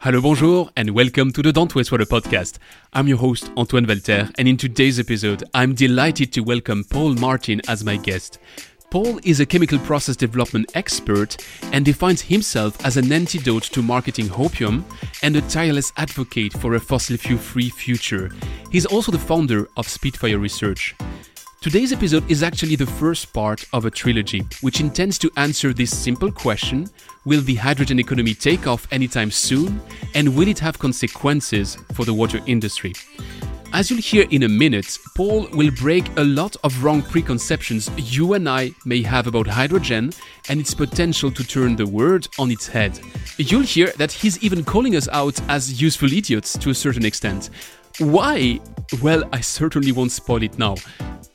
Hello, bonjour, and welcome to the Don't Waste Water podcast. I'm your host, Antoine Walter, and in today's episode, I'm delighted to welcome Paul Martin as my guest. Paul is a chemical process development expert and defines himself as an antidote to marketing hopium and a tireless advocate for a fossil fuel free future. He's also the founder of Spitfire Research. Today's episode is actually the first part of a trilogy, which intends to answer this simple question Will the hydrogen economy take off anytime soon? And will it have consequences for the water industry? As you'll hear in a minute, Paul will break a lot of wrong preconceptions you and I may have about hydrogen and its potential to turn the world on its head. You'll hear that he's even calling us out as useful idiots to a certain extent. Why? Well, I certainly won't spoil it now.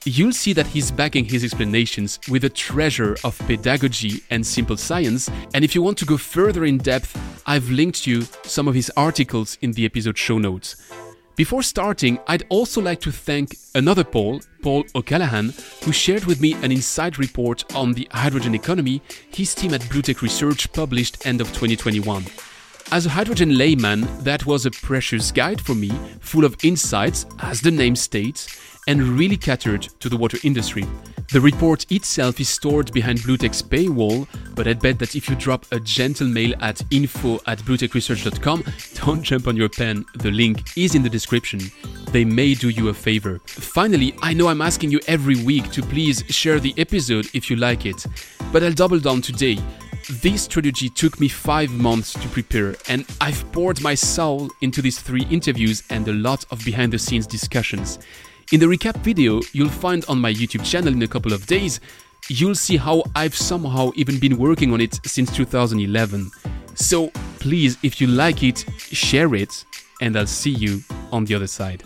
You'll see that he's backing his explanations with a treasure of pedagogy and simple science, and if you want to go further in depth, I've linked you some of his articles in the episode show notes. Before starting, I'd also like to thank another Paul, Paul O'Callaghan, who shared with me an inside report on the hydrogen economy his team at Bluetech Research published end of 2021. As a hydrogen layman, that was a precious guide for me, full of insights, as the name states, and really catered to the water industry. The report itself is stored behind Bluetech's paywall, but I'd bet that if you drop a gentle mail at info at bluetechresearch.com, don't jump on your pen, the link is in the description. They may do you a favor. Finally, I know I'm asking you every week to please share the episode if you like it, but I'll double down today. This trilogy took me five months to prepare, and I've poured my soul into these three interviews and a lot of behind the scenes discussions. In the recap video you'll find on my YouTube channel in a couple of days, you'll see how I've somehow even been working on it since 2011. So please, if you like it, share it, and I'll see you on the other side.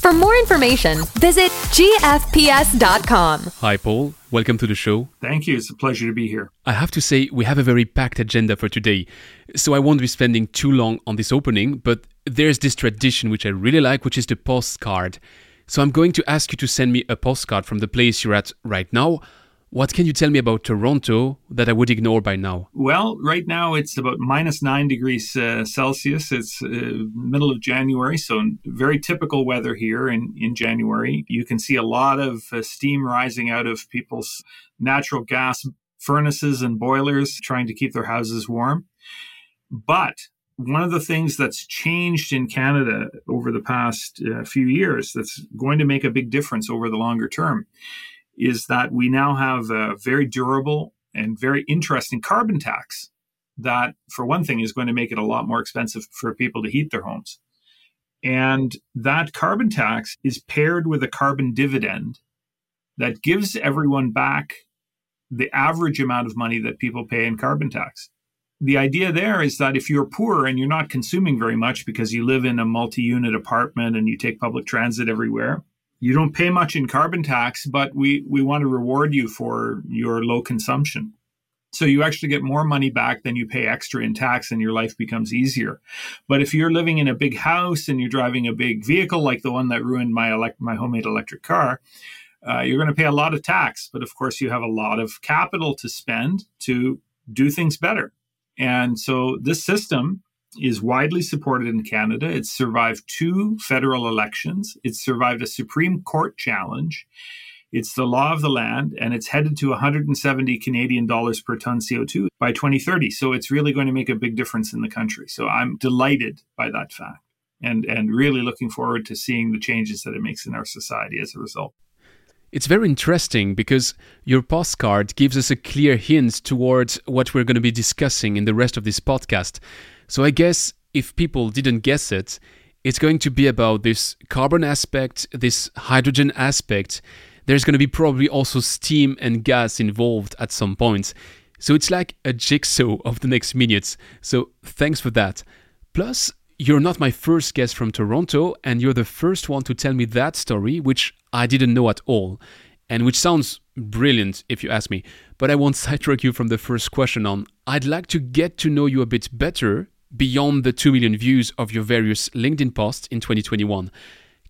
For more information, visit gfps.com. Hi, Paul. Welcome to the show. Thank you. It's a pleasure to be here. I have to say, we have a very packed agenda for today, so I won't be spending too long on this opening, but there's this tradition which I really like, which is the postcard. So I'm going to ask you to send me a postcard from the place you're at right now. What can you tell me about Toronto that I would ignore by now? Well, right now it's about minus nine degrees uh, Celsius. It's uh, middle of January, so very typical weather here in, in January. You can see a lot of uh, steam rising out of people's natural gas furnaces and boilers trying to keep their houses warm. But one of the things that's changed in Canada over the past uh, few years that's going to make a big difference over the longer term is that we now have a very durable and very interesting carbon tax that, for one thing, is going to make it a lot more expensive for people to heat their homes. And that carbon tax is paired with a carbon dividend that gives everyone back the average amount of money that people pay in carbon tax. The idea there is that if you're poor and you're not consuming very much because you live in a multi unit apartment and you take public transit everywhere, you don't pay much in carbon tax, but we, we want to reward you for your low consumption. So you actually get more money back than you pay extra in tax and your life becomes easier. But if you're living in a big house and you're driving a big vehicle like the one that ruined my elect- my homemade electric car, uh, you're going to pay a lot of tax. But of course, you have a lot of capital to spend to do things better. And so this system is widely supported in Canada. It's survived two federal elections. It's survived a Supreme Court challenge. It's the law of the land, and it's headed to 170 Canadian dollars per ton CO2 by 2030. So it's really going to make a big difference in the country. So I'm delighted by that fact, and and really looking forward to seeing the changes that it makes in our society as a result. It's very interesting because your postcard gives us a clear hint towards what we're going to be discussing in the rest of this podcast. So I guess if people didn't guess it, it's going to be about this carbon aspect, this hydrogen aspect. There's going to be probably also steam and gas involved at some point. So it's like a jigsaw of the next minutes. So thanks for that. Plus, you're not my first guest from Toronto, and you're the first one to tell me that story, which I didn't know at all, and which sounds brilliant if you ask me. But I won't sidetrack you from the first question on. I'd like to get to know you a bit better beyond the 2 million views of your various LinkedIn posts in 2021.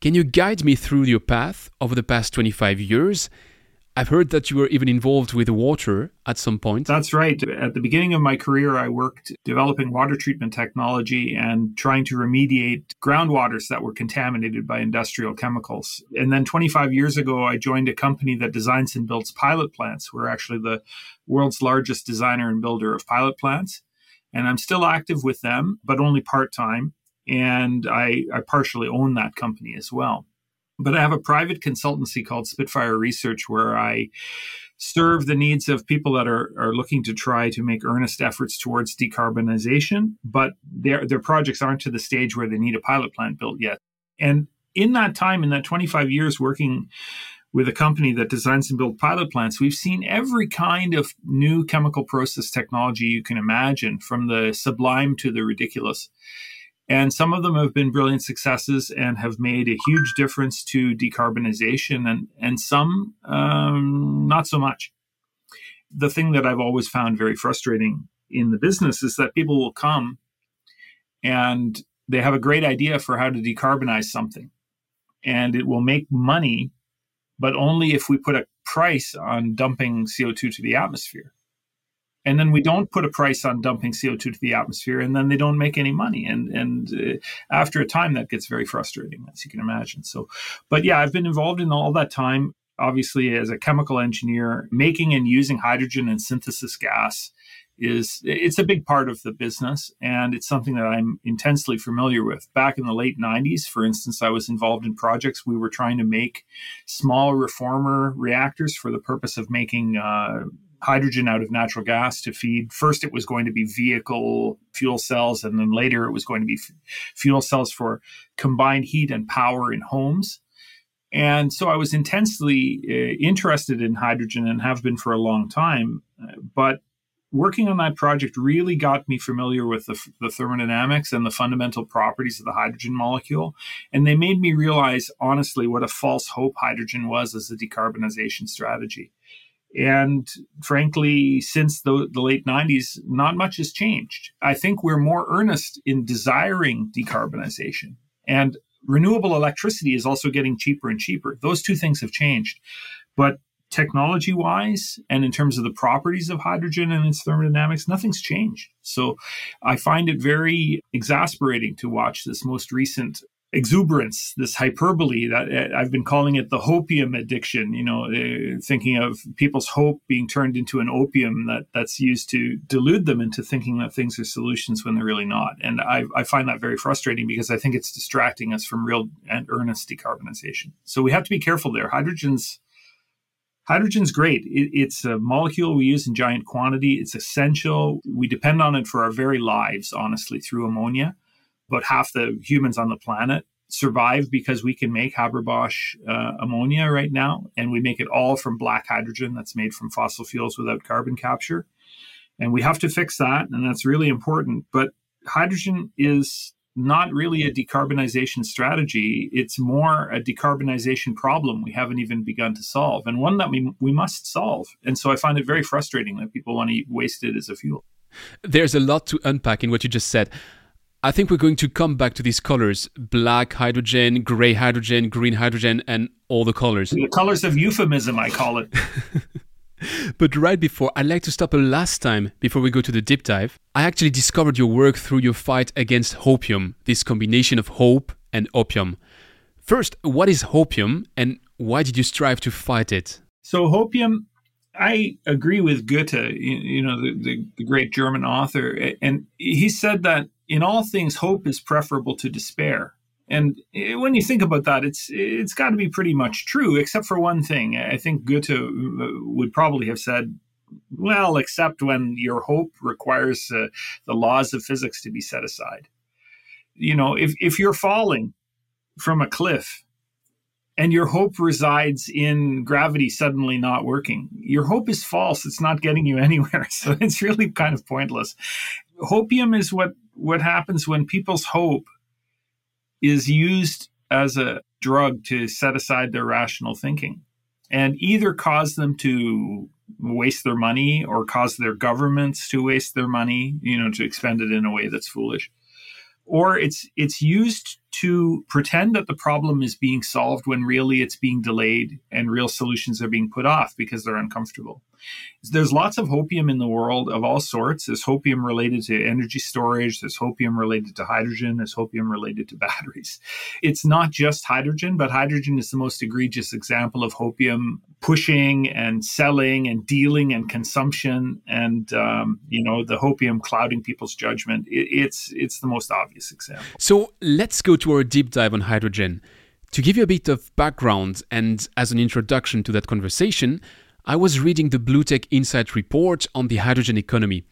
Can you guide me through your path over the past 25 years? I've heard that you were even involved with water at some point. That's right. At the beginning of my career, I worked developing water treatment technology and trying to remediate groundwaters that were contaminated by industrial chemicals. And then 25 years ago, I joined a company that designs and builds pilot plants. We're actually the world's largest designer and builder of pilot plants. And I'm still active with them, but only part time. And I, I partially own that company as well. But I have a private consultancy called Spitfire Research where I serve the needs of people that are, are looking to try to make earnest efforts towards decarbonization, but their, their projects aren't to the stage where they need a pilot plant built yet. And in that time, in that 25 years working with a company that designs and builds pilot plants, we've seen every kind of new chemical process technology you can imagine, from the sublime to the ridiculous. And some of them have been brilliant successes and have made a huge difference to decarbonization, and, and some um, not so much. The thing that I've always found very frustrating in the business is that people will come and they have a great idea for how to decarbonize something, and it will make money, but only if we put a price on dumping CO2 to the atmosphere and then we don't put a price on dumping CO2 to the atmosphere, and then they don't make any money. And and uh, after a time, that gets very frustrating, as you can imagine. So, but yeah, I've been involved in all that time. Obviously, as a chemical engineer, making and using hydrogen and synthesis gas is it's a big part of the business and it's something that I'm intensely familiar with. Back in the late 90s, for instance, I was involved in projects we were trying to make small reformer reactors for the purpose of making uh, hydrogen out of natural gas to feed. First, it was going to be vehicle fuel cells, and then later it was going to be f- fuel cells for combined heat and power in homes. And so I was intensely uh, interested in hydrogen and have been for a long time. Uh, but working on that project really got me familiar with the, the, thermodynamics and the fundamental properties of the hydrogen molecule. And they made me realize, honestly, what a false hope hydrogen was as a decarbonization strategy. And frankly, since the, the, late 90s, not much has changed. I think we're more earnest in desiring decarbonization. And renewable electricity is also getting cheaper and cheaper. Those two things have changed. But technology wise, and in terms of the properties of hydrogen and its thermodynamics, nothing's changed. So I find it very exasperating to watch this most recent exuberance, this hyperbole that uh, I've been calling it the hopium addiction, you know, uh, thinking of people's hope being turned into an opium that that's used to delude them into thinking that things are solutions when they're really not. And I, I find that very frustrating because I think it's distracting us from real and earnest decarbonization. So we have to be careful there. Hydrogen's Hydrogen's great. It, it's a molecule we use in giant quantity. It's essential. We depend on it for our very lives, honestly, through ammonia about half the humans on the planet survive because we can make Haber-Bosch uh, ammonia right now, and we make it all from black hydrogen that's made from fossil fuels without carbon capture. And we have to fix that, and that's really important. But hydrogen is not really a decarbonization strategy. It's more a decarbonization problem we haven't even begun to solve, and one that we, we must solve. And so I find it very frustrating that people want to waste it as a fuel. There's a lot to unpack in what you just said. I think we're going to come back to these colors black hydrogen, gray hydrogen, green hydrogen, and all the colors. The colors of euphemism, I call it. but right before, I'd like to stop a last time before we go to the deep dive. I actually discovered your work through your fight against hopium, this combination of hope and opium. First, what is hopium and why did you strive to fight it? So, hopium I agree with Goethe, you know, the, the, the, great German author, and he said that in all things, hope is preferable to despair. And eh, when you think about that, it's it's got to be pretty much true, except for one thing. I think Goethe uh, would probably have said, "Well, except when your hope requires uh, the laws of physics to be set aside." You know, if if you're falling from a cliff and your hope resides in gravity suddenly not working. Your hope is false. It's not getting you anywhere. So it's really kind of pointless. Hopium is what, what happens when people's hope is used as a drug to set aside their rational thinking and either cause them to waste their money or cause their governments to waste their money, you know, to expend it in a way that's foolish or it's it's used to pretend that the problem is being solved when really it's being delayed and real solutions are being put off because they're uncomfortable. There's lots of hopium in the world of all sorts. There's hopium related to energy storage, there's hopium related to hydrogen, there's hopium related to batteries. It's not just hydrogen, but hydrogen is the most egregious example of hopium pushing and selling and dealing and consumption and um, you know the hopium clouding people's judgment. It, it's it's the most obvious example. So let's go to our deep dive on hydrogen. To give you a bit of background and as an introduction to that conversation, I was reading the BlueTech Insight report on the hydrogen economy.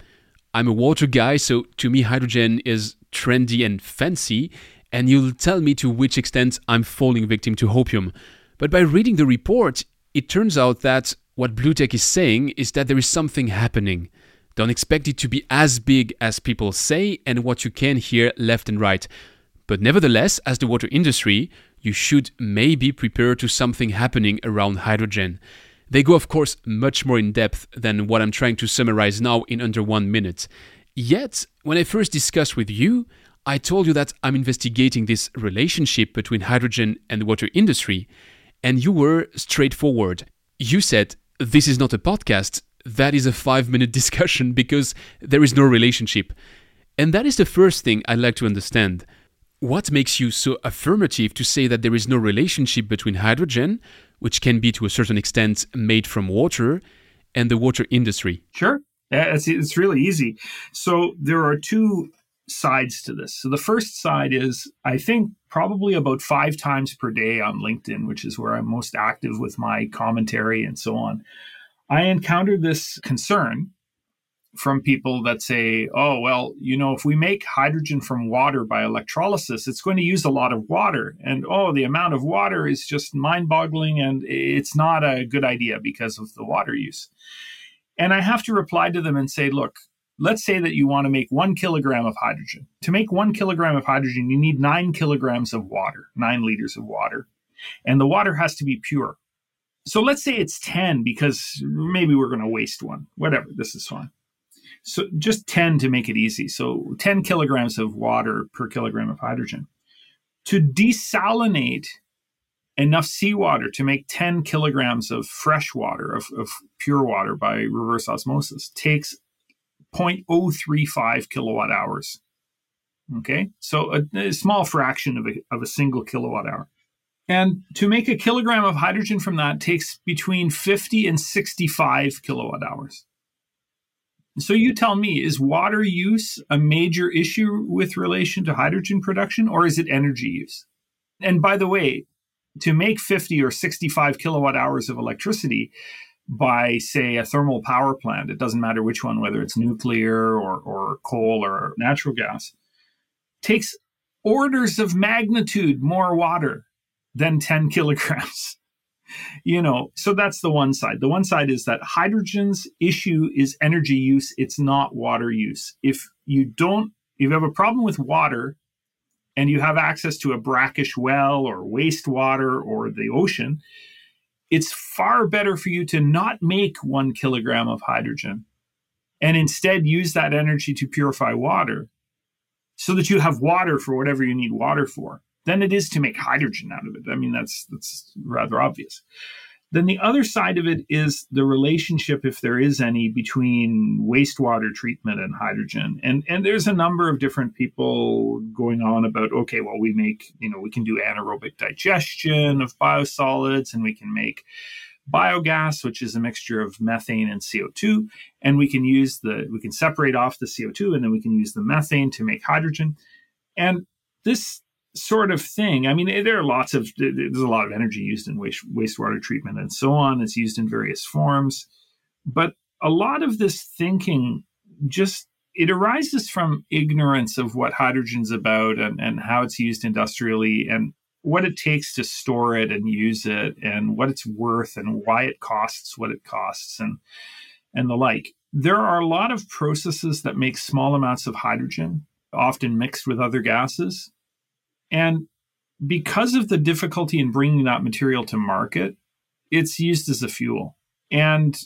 I'm a water guy, so to me, hydrogen is trendy and fancy, and you'll tell me to which extent I'm falling victim to hopium. But by reading the report, it turns out that what BlueTech is saying is that there is something happening. Don't expect it to be as big as people say and what you can hear left and right. But nevertheless, as the water industry, you should maybe prepare to something happening around hydrogen. They go, of course, much more in depth than what I'm trying to summarize now in under one minute. Yet, when I first discussed with you, I told you that I'm investigating this relationship between hydrogen and the water industry, and you were straightforward. You said, This is not a podcast, that is a five minute discussion because there is no relationship. And that is the first thing I'd like to understand. What makes you so affirmative to say that there is no relationship between hydrogen, which can be to a certain extent made from water, and the water industry? Sure. It's, really easy. So there are two sides to this. So the first side is I think probably about five times per day on LinkedIn, which is where I'm most active with my commentary and so on. I encountered this concern from people that say, oh, well, you know, if we make hydrogen from water by electrolysis, it's going to use a lot of water. And oh, the amount of water is just mind boggling and it's not a good idea because of the water use. And I have to reply to them and say, look, let's say that you want to make one kilogram of hydrogen. To make one kilogram of hydrogen, you need nine kilograms of water, nine liters of water. And the water has to be pure. So let's say it's 10 because maybe we're going to waste one. Whatever, this is fine. So just 10 to make it easy. So 10 kilograms of water per kilogram of hydrogen. To desalinate enough seawater to make 10 kilograms of fresh water, of, of pure water by reverse osmosis, takes 0.035 kilowatt hours. Okay, so a, a small fraction of a, of a single kilowatt hour. And to make a kilogram of hydrogen from that takes between 50 and 65 kilowatt hours. So you tell me, is water use a major issue with relation to hydrogen production or is it energy use? And by the way, to make 50 or 65 kilowatt hours of electricity, by, say, a thermal power plant, it doesn't matter which one, whether it's nuclear or, or coal or natural gas, takes orders of magnitude more water than 10 kilograms. you know, so that's the one side. The one side is that hydrogen's issue is energy use, it's not water use. If you don't, if you have a problem with water and you have access to a brackish well or wastewater or the ocean, it's far better for you to not make one kilogram of hydrogen and instead use that energy to purify water so that you have water for whatever you need water for than it is to make hydrogen out of it. I mean, that's that's rather obvious. Then the other side of it is the relationship, if there is any, between wastewater treatment and hydrogen. And and there's a number of different people going on about, okay, well, we make, you know, we can do anaerobic digestion of biosolids and we can make biogas, which is a mixture of methane and CO2. And we can use the, we can separate off the CO2 and then we can use the methane to make hydrogen. And this sort of thing. I mean, there are lots of there's a lot of energy used in waste, wastewater treatment and so on. It's used in various forms, but a lot of this thinking just it arises from ignorance of what hydrogen's about and, and how it's used industrially and what it takes to store it and use it and what it's worth and why it costs what it costs and and the like. There are a lot of processes that make small amounts of hydrogen, often mixed with other gases. And because of the difficulty in bringing that material to market, it's used as a fuel. And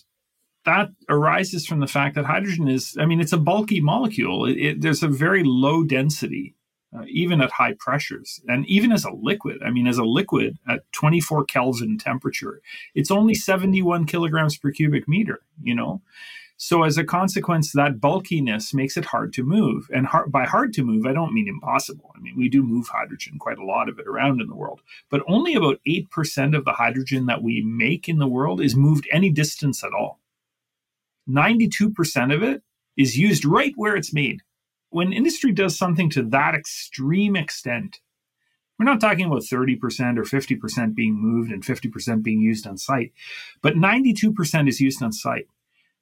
that arises from the fact that hydrogen is, I mean, it's a bulky molecule. It, it, there's a very low density, uh, even at high pressures. And even as a liquid, I mean, as a liquid at 24 Kelvin temperature, it's only 71 kilograms per cubic meter, you know? So, as a consequence, that bulkiness makes it hard to move. And hard, by hard to move, I don't mean impossible. I mean, we do move hydrogen, quite a lot of it around in the world. But only about 8% of the hydrogen that we make in the world is moved any distance at all. 92% of it is used right where it's made. When industry does something to that extreme extent, we're not talking about 30% or 50% being moved and 50% being used on site, but 92% is used on site.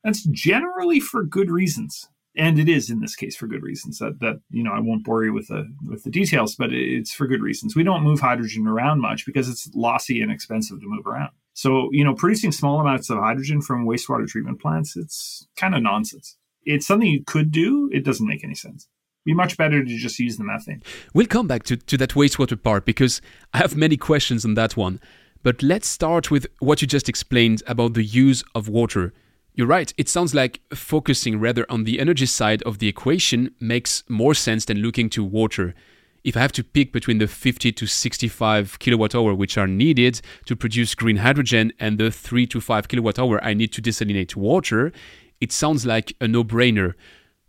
That's generally for good reasons. And it is in this case for good reasons. That that you know I won't bore you with the with the details, but it's for good reasons. We don't move hydrogen around much because it's lossy and expensive to move around. So, you know, producing small amounts of hydrogen from wastewater treatment plants, it's kind of nonsense. It's something you could do, it doesn't make any sense. Be much better to just use the methane. We'll come back to, to that wastewater part because I have many questions on that one. But let's start with what you just explained about the use of water. You're right, it sounds like focusing rather on the energy side of the equation makes more sense than looking to water if I have to pick between the 50 to 65 kilowatt hour which are needed to produce green hydrogen and the 3 to 5 kilowatt hour I need to desalinate water, it sounds like a no brainer.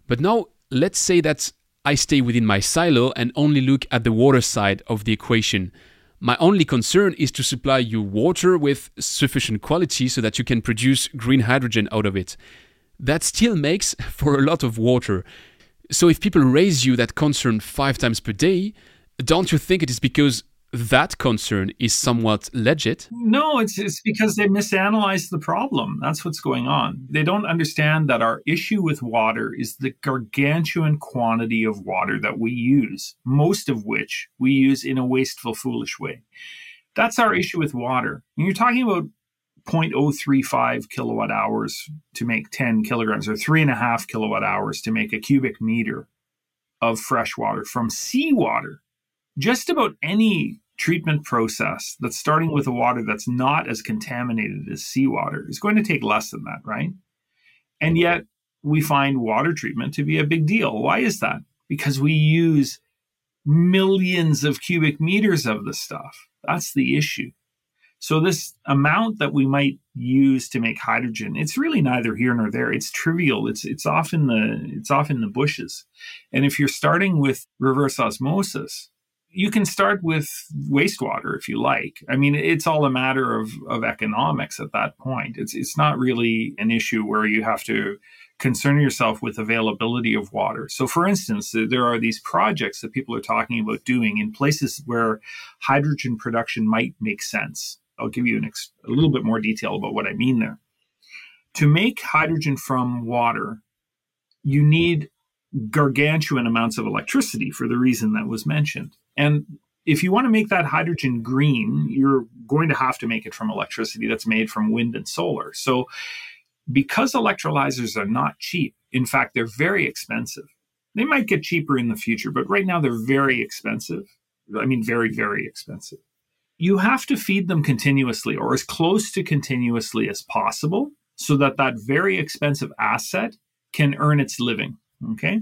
But now let's say that I stay within my silo and only look at the water side of the equation. My only concern is to supply you water with sufficient quality so that you can produce green hydrogen out of it. That still makes for a lot of water. So if people raise you that concern five times per day, don't you think it is because that concern is somewhat legit? No, it's, it's because they misanalyze the problem. That's what's going on. They don't understand that our issue with water is the gargantuan quantity of water that we use, most of which we use in a wasteful, foolish way. That's our issue with water. And you're talking about 0.035 kilowatt hours to make 10 kilograms or three and a half kilowatt hours to make a cubic meter of fresh water from seawater. Just about any treatment process that's starting with a water that's not as contaminated as seawater is going to take less than that, right? And yet we find water treatment to be a big deal. Why is that? Because we use millions of cubic meters of the stuff. That's the issue. So this amount that we might use to make hydrogen, it's really neither here nor there. It's trivial. It's it's often the it's often the bushes. And if you're starting with reverse osmosis, you can start with wastewater if you like. I mean, it's all a matter of, of economics at that point. It's it's not really an issue where you have to concern yourself with availability of water. So, for instance, there are these projects that people are talking about doing in places where hydrogen production might make sense. I'll give you ex- a little bit more detail about what I mean there. To make hydrogen from water, you need gargantuan amounts of electricity for the reason that was mentioned. And if you want to make that hydrogen green, you're going to have to make it from electricity that's made from wind and solar. So, because electrolyzers are not cheap, in fact, they're very expensive. They might get cheaper in the future, but right now they're very expensive. I mean, very, very expensive you have to feed them continuously or as close to continuously as possible so that that very expensive asset can earn its living. Okay.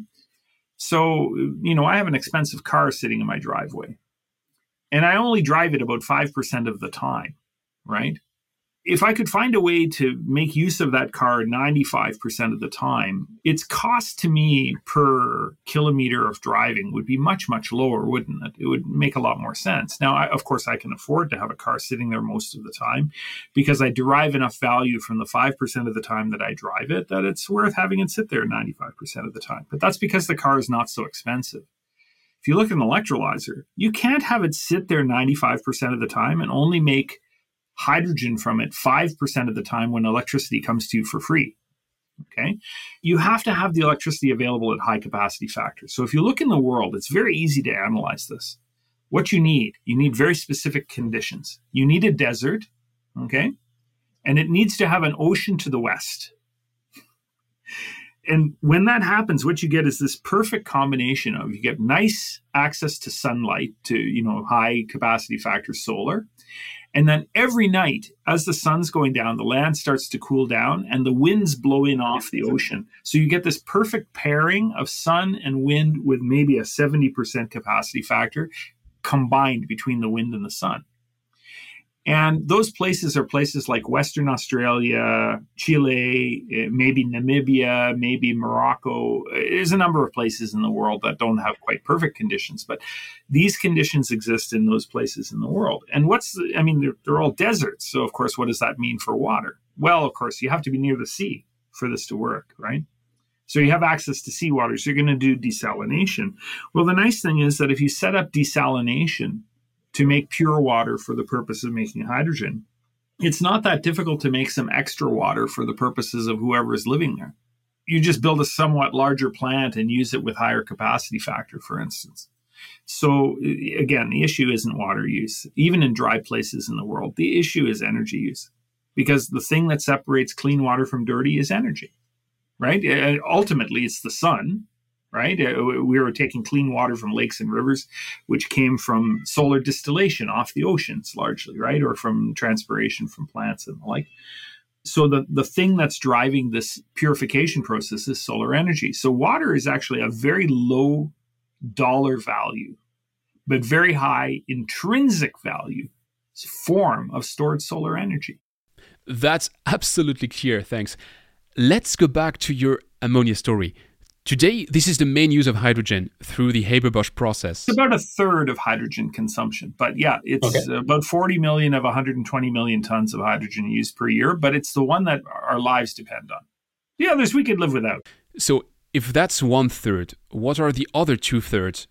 So, you know, I have an expensive car sitting in my driveway and I only drive it about 5% of the time, right? If I could find a way to make use of that car 95% of the time, its cost to me per kilometer of driving would be much, much lower, wouldn't it? It would make a lot more sense. Now, I, of course, I can afford to have a car sitting there most of the time because I derive enough value from the 5% of the time that I drive it that it's worth having it sit there 95% of the time. But that's because the car is not so expensive. If you look at an electrolyzer, you can't have it sit there 95% of the time and only make hydrogen from it 5% of the time when electricity comes to you for free. Okay. You have to have the electricity available at high capacity factors. So if you look in the world, it's very easy to analyze this. what you need, you need very specific conditions. You need a desert, okay? And it needs to have an ocean to the west. And when that happens, what you get is this perfect combination of you get nice access to sunlight, to you know high capacity factor solar, and then every night, as the sun's going down, the land starts to cool down and the winds blow in off the ocean. So you get this perfect pairing of sun and wind with maybe a 70% capacity factor combined between the wind and the sun. And those places are places like Western Australia, Chile, eh, maybe Namibia, maybe Morocco. There's a number of places in the world that don't have quite perfect conditions, but these conditions exist in those places in the world. And what's, I mean, they're, they're all deserts. So, of course, what does that mean for water? Well, of course, you have to be near the sea for this to work, right? So you have access to seawater. So you're going to do desalination. Well, the nice thing is that if you set up desalination to make pure water for the purpose of making hydrogen, it's not that difficult to make some extra water for the purposes of whoever is living there. You just build a somewhat larger plant and use it with higher capacity factor, for instance. So, again, the issue isn't water use, even in dry places in the world. The issue is energy use because the thing that separates clean water from dirty is energy, right? Uh, ultimately, it's the sun, right? Uh, we were taking clean water from lakes and rivers, which came from solar distillation off the oceans largely, right? Or from transpiration from plants and the like. So the, the thing that's driving this purification process is solar energy. So water is actually a very low dollar value, but very high intrinsic value form of stored solar energy. That's absolutely clear, thanks. Let's go back to your ammonia story. Today, this is the main use of hydrogen through the Haber-Bosch process. It's about a third of hydrogen consumption, but yeah, it's okay. about 40 million of 120 million tons of hydrogen used per year, but it's the one that our lives depend on. The others we could live without. So, if that's one third, what are the other two thirds?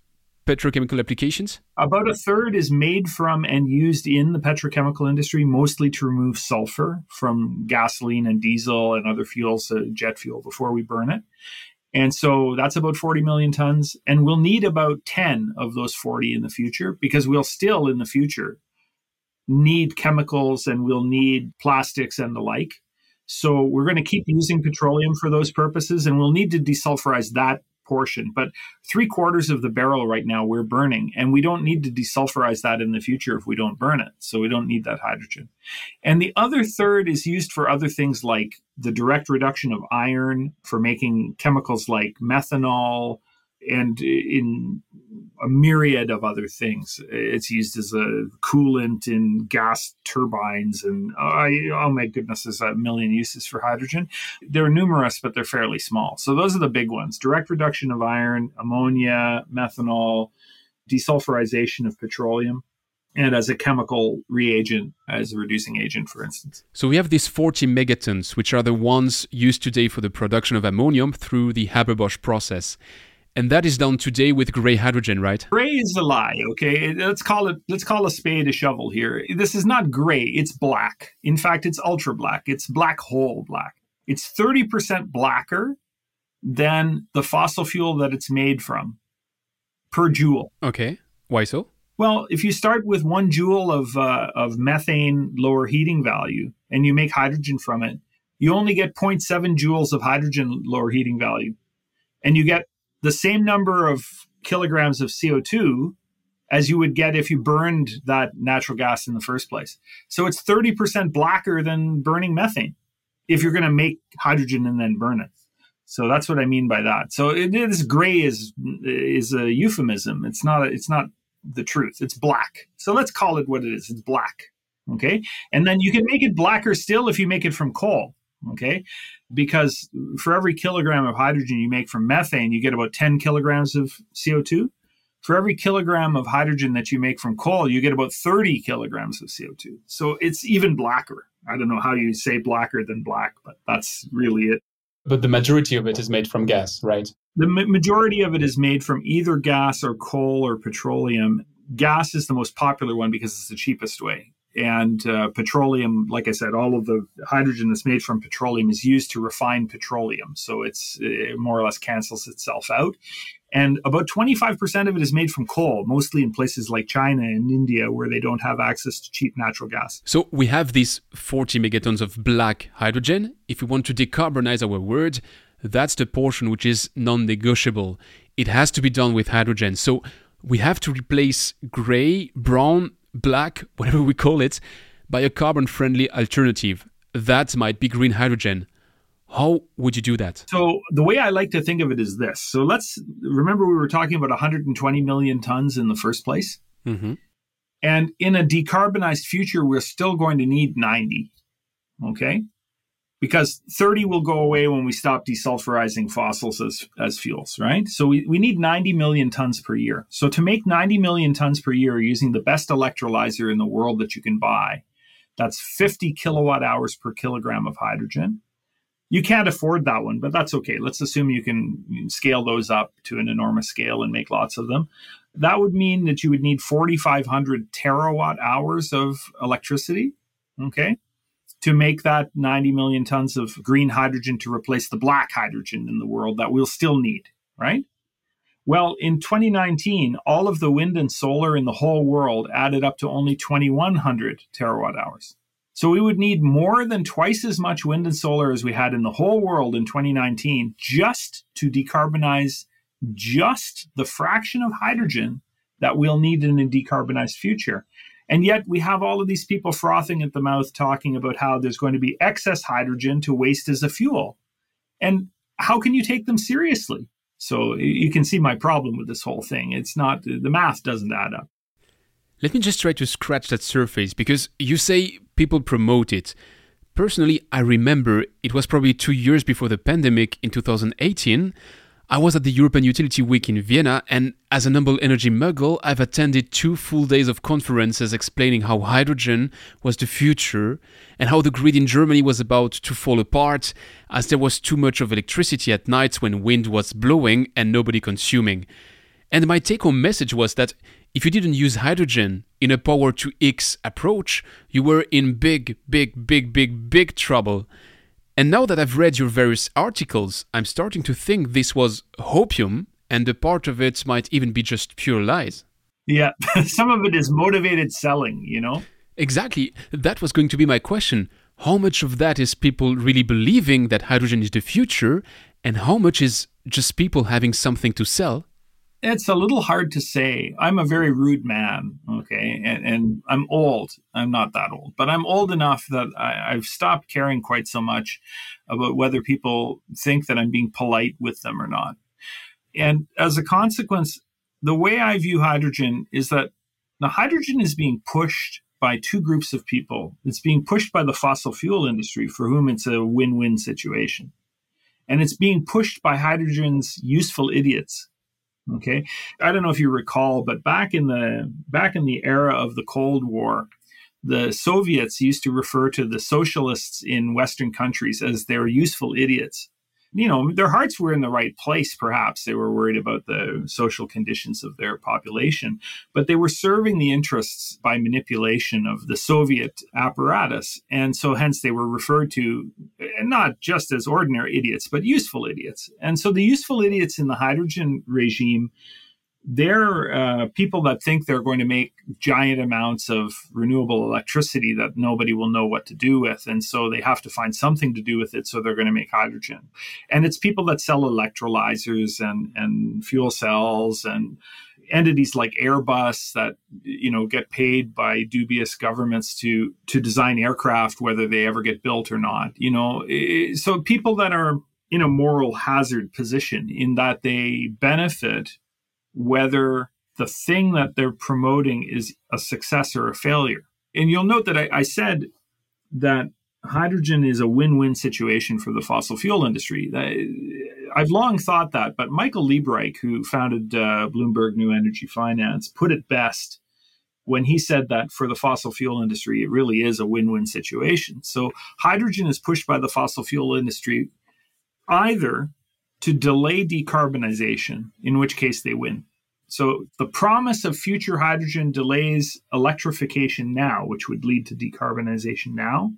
Petrochemical applications? About a third is made from and used in the petrochemical industry, mostly to remove sulfur from gasoline and diesel and other fuels, uh, jet fuel, before we burn it. And so that's about 40 million tons. And we'll need about 10 of those 40 in the future because we'll still in the future need chemicals and we'll need plastics and the like. So we're going to keep using petroleum for those purposes and we'll need to desulfurize that portion. But three quarters of the barrel right now we're burning, and we don't need to desulfurize that in the future if we don't burn it. So we don't need that hydrogen. And the other third is used for other things like the direct reduction of iron for making chemicals like methanol and in a myriad of other things. It's used as a coolant in gas turbines, and uh, I, oh my goodness, there's a million uses for hydrogen. They're numerous, but they're fairly small. So those are the big ones: direct reduction of iron, ammonia, methanol, desulfurization of petroleum. And as a chemical reagent, as a reducing agent, for instance. So we have these 40 megatons, which are the ones used today for the production of ammonium through the Haber-Bosch process. And that is done today with gray hydrogen, right? Gray is a lie, okay? Let's call it let's call a spade a shovel here. This is not gray, it's black. In fact, it's ultra black. It's black hole black. It's 30% blacker than the fossil fuel that it's made from per joule. Okay. Why so? Well, if you start with one joule of, uh, of methane lower heating value and you make hydrogen from it, you only get 0.7 joules of hydrogen lower heating value. And you get the same number of kilograms of CO2 as you would get if you burned that natural gas in the first place. So it's 30% blacker than burning methane if you're going to make hydrogen and then burn it. So that's what I mean by that. So this gray is is a euphemism. It's not a, it's not the truth. It's black. So let's call it what it is. It's black. Okay? And then you can make it blacker still if you make it from coal. Okay? because for every kilogram of hydrogen you make from methane, you get about 10 kilograms of CO2. For every kilogram of hydrogen that you make from coal, you get about 30 kilograms of CO2. So it's even blacker. I don't know how you say blacker than black, but that's really it. But the majority of it is made from gas, right? The ma- majority of it is made from either gas or coal or petroleum. Gas is the most popular one because it's the cheapest way and uh, petroleum, like I said, all of the hydrogen that's made from petroleum is used to refine petroleum. So it's it more or less cancels itself out. And about 25% of it is made from coal, mostly in places like China and India, where they don't have access to cheap natural gas. So we have these 40 megatons of black hydrogen. If we want to decarbonize our world, that's the portion which is non negotiable. It has to be done with hydrogen. So we have to replace gray, brown, black, whatever we call it, by a carbon friendly alternative. That might be green hydrogen. How would you do that? So, the way I like to think of it is this. So, let's remember we were talking about 120 million tons in the first place. Mm-hmm. And in a decarbonized future, we're still going to need 90. Okay because 30 will go away when we stop desulfurizing fossils as, as fuels, right? So we, we need 90 million tons per year. So to make 90 million tons per year using the best electrolyzer in the world that you can buy, that's 50 kilowatt hours per kilogram of hydrogen. You can't afford that one, but that's okay. Let's assume you can scale those up to an enormous scale and make lots of them. That would mean that you would need 4,500 terawatt hours of electricity. Okay to make that 90 million tons of green hydrogen to replace the black hydrogen in the world that we'll still need, right? Well, in 2019, all of the wind and solar in the whole world added up to only 2,100 terawatt hours. So we would need more than twice as much wind and solar as we had in the whole world in 2019 just to decarbonize just the fraction of hydrogen that we'll need in a decarbonized future. And yet we have all of these people frothing at the mouth talking about how there's going to be excess hydrogen to waste as a fuel. And how can you take them seriously? So you can see my problem with this whole thing. It's not, the math doesn't add up. Let me just try to scratch that surface because you say people promote it. Personally, I remember it was probably two years before the pandemic in 2018 I was at the European Utility Week in Vienna, and as a humble energy muggle, I've attended two full days of conferences explaining how hydrogen was the future and how the grid in Germany was about to fall apart as there was too much of electricity at nights when wind was blowing and nobody consuming. And my take home message was that if you didn't use hydrogen in a power to X approach, you were in big, big, big, big, big trouble. And now that I've read your various articles, I'm starting to think this was hopium, and a part of it might even be just pure lies. Yeah, some of it is motivated selling, you know? Exactly. That was going to be my question. How much of that is people really believing that hydrogen is the future, and how much is just people having something to sell? It's a little hard to say. I'm a very rude man, okay, and, and I'm old. I'm not that old, but I'm old enough that I, I've stopped caring quite so much about whether people think that I'm being polite with them or not. And as a consequence, the way I view hydrogen is that the hydrogen is being pushed by two groups of people. It's being pushed by the fossil fuel industry, for whom it's a win win situation. And it's being pushed by hydrogen's useful idiots, Okay. I don't know if you recall, but back in the back in the era of the Cold War, the Soviets used to refer to the socialists in Western countries as their useful idiots you know, their hearts were in the right place, perhaps. They were worried about the social conditions of their population, but they were serving the interests by manipulation of the Soviet apparatus. And so, hence, they were referred to eh, not just as ordinary idiots, but useful idiots. And so, the useful idiots in the hydrogen regime they're uh, people that think they're going to make giant amounts of renewable electricity that nobody will know what to do with. And so they have to find something to do with it. So they're going to make hydrogen. And it's people that sell electrolyzers and, and fuel cells and entities like Airbus that you know get paid by dubious governments to to design aircraft whether they ever get built or not you know so people that are in a moral hazard position in that they benefit whether the thing that they're promoting is a success or a failure. And you'll note that I, I said that hydrogen is a win-win situation for the fossil fuel industry. I've long thought that, but Michael Liebreich, who founded uh, Bloomberg New Energy Finance, put it best when he said that for the fossil fuel industry, it really is a win-win situation. So hydrogen is pushed by the fossil fuel industry either to delay decarbonization, in which case they win, So the promise of future hydrogen delays electrification now, which would lead to decarbonization now.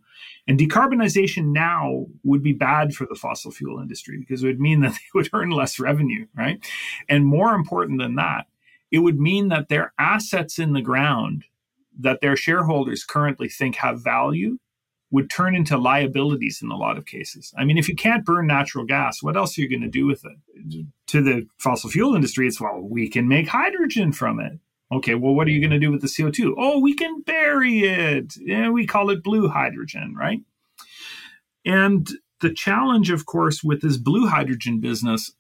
And decarbonization now would be bad for the fossil fuel industry because it would mean that they would earn less revenue, right? And more important than that, it would mean that their assets in the ground that their shareholders currently think have value would turn into liabilities in a lot of cases. I mean, if you can't burn natural gas, what else are you going to do with it? To the fossil fuel industry, it's well, we can make hydrogen from it. Okay, well, what are you going to do with the CO2? Oh, we can bury it. Yeah, we call it blue hydrogen, right? And the challenge, of course, with this blue hydrogen business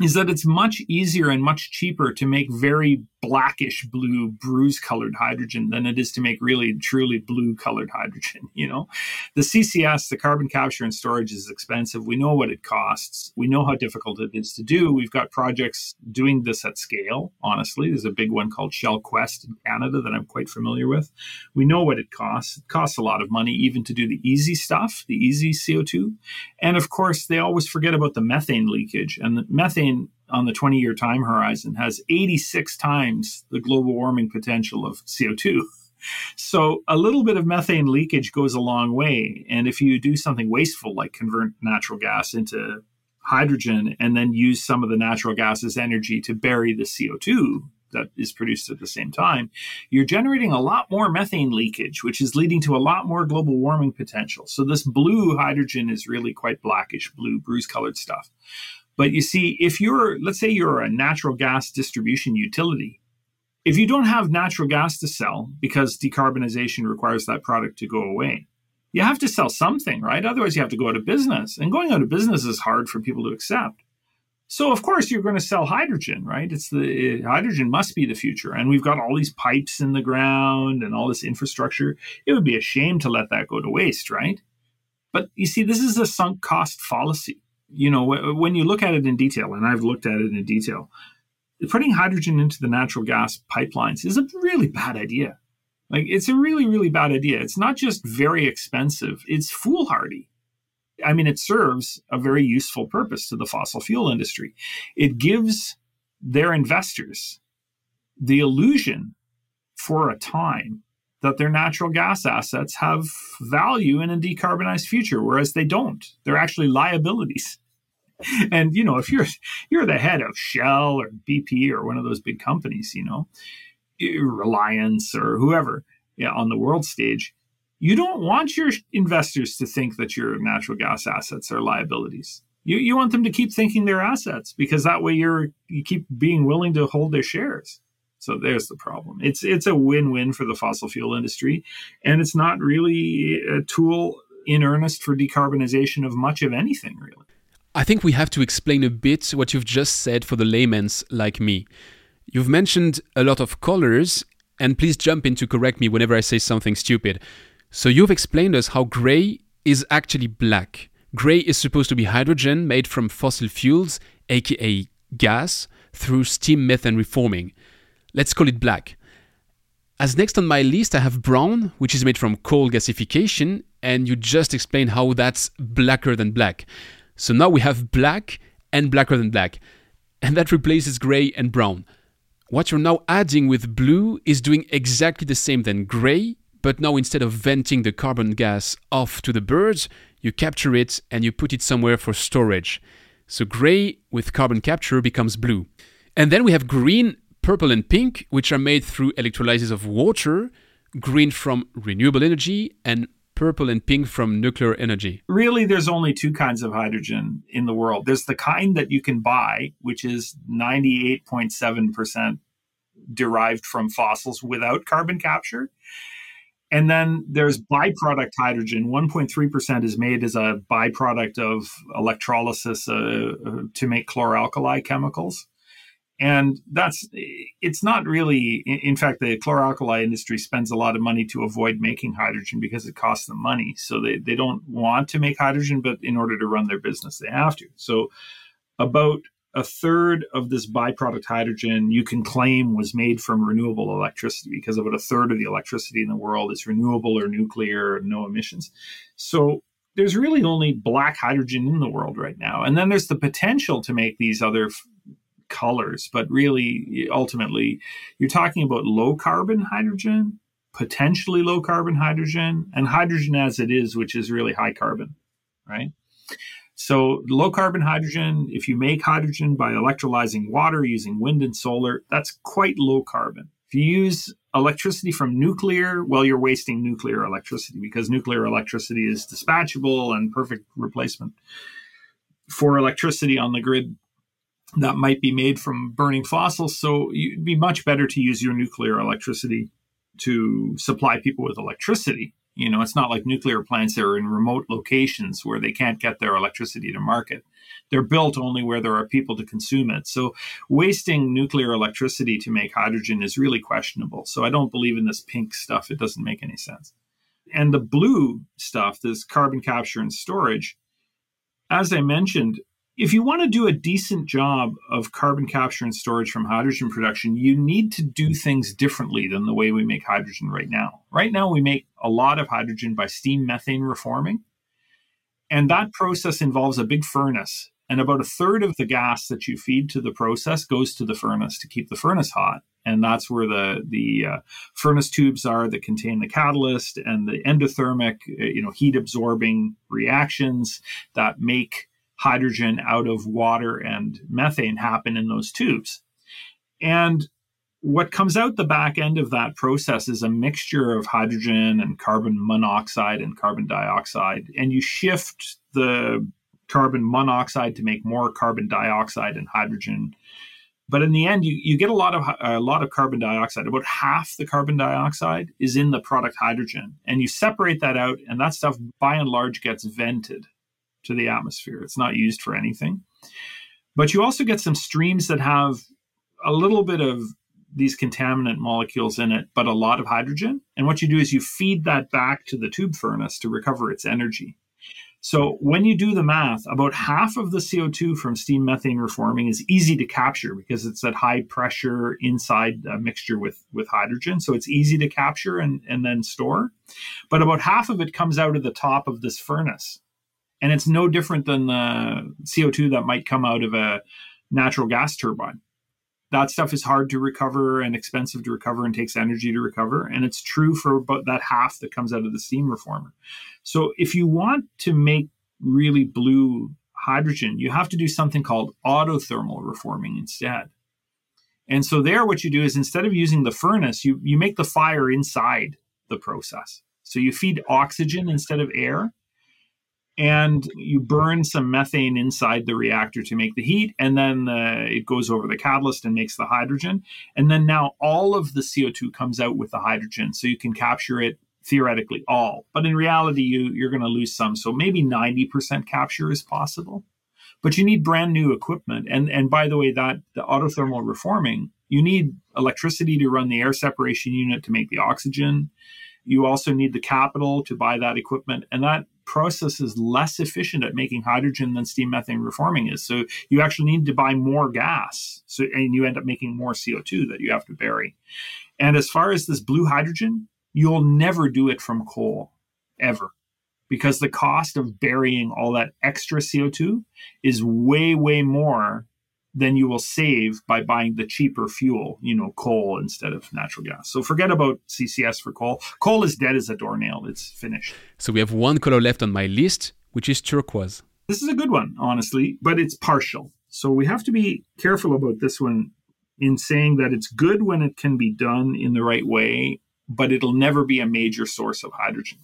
is that it's much easier and much cheaper to make very blackish blue bruise colored hydrogen than it is to make really truly blue colored hydrogen you know? The ccs the carbon capture and storage is expensive. We know what it costs. We know how difficult it is to do. We've got projects doing this at scale honestly. There's a big one called shell quest in canada that i'm quite familiar with. We know what it costs. It costs a lot of money even to do the easy stuff the easy co2 and of course they always forget about the methane leakage. And the methane on the 20 year time horizon has 86 times the global warming potential of CO2. So a little bit of methane leakage goes a long way. And if you do something wasteful like convert natural gas into hydrogen and then use some of the natural gas as energy to bury the CO2 that is produced at the same time, you're generating a lot more methane leakage, which is leading to a lot more global warming potential. So this blue hydrogen is really quite blackish blue, bruise colored stuff. But you see, if you're, let's say you're a natural gas distribution utility, if you don't have natural gas to sell because decarbonization requires that product to go away, you have to sell something, right? Otherwise, you have to go out of business. And going out of business is hard for people to accept. So, of course, you're going to sell hydrogen, right? It's the eh, hydrogen must be the future. And we've got all these pipes in the ground and all this infrastructure. It would be a shame to let that go to waste, right? But you see, this is a sunk cost fallacy you know, when you look at it in detail, and I've looked at it in detail, putting hydrogen into the natural gas pipelines is a really bad idea. Like, it's a really, really bad idea. It's not just very expensive, it's foolhardy. I mean, it serves a very useful purpose to the fossil fuel industry. It gives their investors the illusion for a time that their natural gas assets have value in a decarbonized future, whereas they don't. They're actually liabilities. And you know, if you're you're the head of Shell or BP or one of those big companies, you know, eh, Reliance or whoever on the world stage, you don't want your investors to think that your natural gas assets are liabilities. You, you want them to keep thinking they're assets because that way you're you keep being willing to hold their shares. So there's the problem. It's it's a win-win for the fossil fuel industry, and it's not really a tool in earnest for decarbonization of much of anything, really. I think we have to explain a bit what you've just said for the layman's like me. You've mentioned a lot of colors, and please jump in to correct me whenever I say something stupid. So you've explained us how gray is actually black. Gray is supposed to be hydrogen made from fossil fuels, aka gas, through steam methane reforming. Let's call it black. As next on my list, I have brown, which is made from coal gasification, and you just explained how that's blacker than black. So now we have black and blacker than black, and that replaces gray and brown. What you're now adding with blue is doing exactly the same than gray, but now instead of venting the carbon gas off to the birds, you capture it and you put it somewhere for storage. So gray with carbon capture becomes blue. And then we have green purple and pink, which are made through electrolysis of water, green from renewable energy, and purple and pink from nuclear energy? Really, there's only two kinds of hydrogen in the world. There's the kind that you can buy, which is 98.7% derived from fossils without carbon capture. And then there's byproduct hydrogen. 1.3% is made as a byproduct of electrolysis uh, uh to make chloralkali chemicals and that's it's not really in fact the chloralkali industry spends a lot of money to avoid making hydrogen because it costs them money. So they, they don't want to make hydrogen but in order to run their business they have to. So about a third of this byproduct hydrogen you can claim was made from renewable electricity because about a third of the electricity in the world is renewable or nuclear or no emissions. So there's really only black hydrogen in the world right now. And then there's the potential to make these other colors, but really, ultimately, you're talking about low carbon hydrogen, potentially low carbon hydrogen, and hydrogen as it is, which is really high carbon, right? So, low carbon hydrogen, if you make hydrogen by electrolyzing water using wind and solar, that's quite low carbon. If you use electricity from nuclear, well, you're wasting nuclear electricity because nuclear electricity is dispatchable and perfect replacement for electricity on the grid that might be made from burning fossils. So, it'd be much better to use your nuclear electricity to supply people with electricity you know, it's not like nuclear plants that are in remote locations where they can't get their electricity to market. They're built only where there are people to consume it. So wasting nuclear electricity to make hydrogen is really questionable. So I don't believe in this pink stuff. It doesn't make any sense. And the blue stuff, this carbon capture and storage, as I mentioned, if you want to do a decent job of carbon capture and storage from hydrogen production, you need to do things differently than the way we make hydrogen right now. Right now, we make a lot of hydrogen by steam methane reforming. And that process involves a big furnace. And about a third of the gas that you feed to the process goes to the furnace to keep the furnace hot. And that's where the, the uh, furnace tubes are that contain the catalyst and the endothermic, uh, you know, heat absorbing reactions that make hydrogen out of water and methane happen in those tubes. And what comes out the back end of that process is a mixture of hydrogen and carbon monoxide and carbon dioxide. And you shift the carbon monoxide to make more carbon dioxide and hydrogen. But in the end, you, you get a lot of a lot of carbon dioxide. About half the carbon dioxide is in the product hydrogen, and you separate that out, and that stuff by and large gets vented to the atmosphere. It's not used for anything. But you also get some streams that have a little bit of these contaminant molecules in it, but a lot of hydrogen. And what you do is you feed that back to the tube furnace to recover its energy. So when you do the math, about half of the CO2 from steam methane reforming is easy to capture because it's at high pressure inside a mixture with, with hydrogen. So it's easy to capture and, and then store. But about half of it comes out of the top of this furnace. And it's no different than the CO2 that might come out of a natural gas turbine. That stuff is hard to recover and expensive to recover and takes energy to recover. And it's true for about that half that comes out of the steam reformer. So if you want to make really blue hydrogen, you have to do something called autothermal reforming instead. And so there, what you do is instead of using the furnace, you, you make the fire inside the process. So you feed oxygen instead of air and you burn some methane inside the reactor to make the heat and then uh, it goes over the catalyst and makes the hydrogen. And then now all of the co2 comes out with the hydrogen so you can capture it theoretically all. But in reality you, you're going to lose some. So maybe 90% capture is possible. But you need brand new equipment. And and by the way that the autothermal reforming you need electricity to run the air separation unit to make the oxygen. You also need the capital to buy that equipment. And that process is less efficient at making hydrogen than steam methane reforming is. So you actually need to buy more gas. So and you end up making more CO2 that you have to bury. And as far as this blue hydrogen, you'll never do it from coal ever because the cost of burying all that extra CO2 is way way more then you will save by buying the cheaper fuel, you know, coal instead of natural gas. So forget about CCS for coal. Coal is dead as a doornail. It's finished. So we have one color left on my list, which is turquoise. This is a good one, honestly, but it's partial. So we have to be careful about this one in saying that it's good when it can be done in the right way, but it'll never be a major source of hydrogen.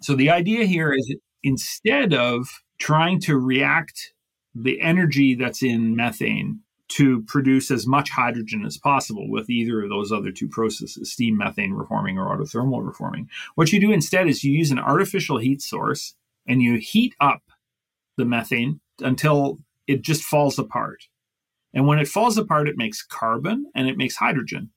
So the idea here is instead of trying to react the energy that's in methane to produce as much hydrogen as possible with either of those other two processes, steam methane reforming or autothermal reforming. What you do instead is you use an artificial heat source and you heat up the methane until it just falls apart. And when it falls apart, it makes carbon and it makes hydrogen.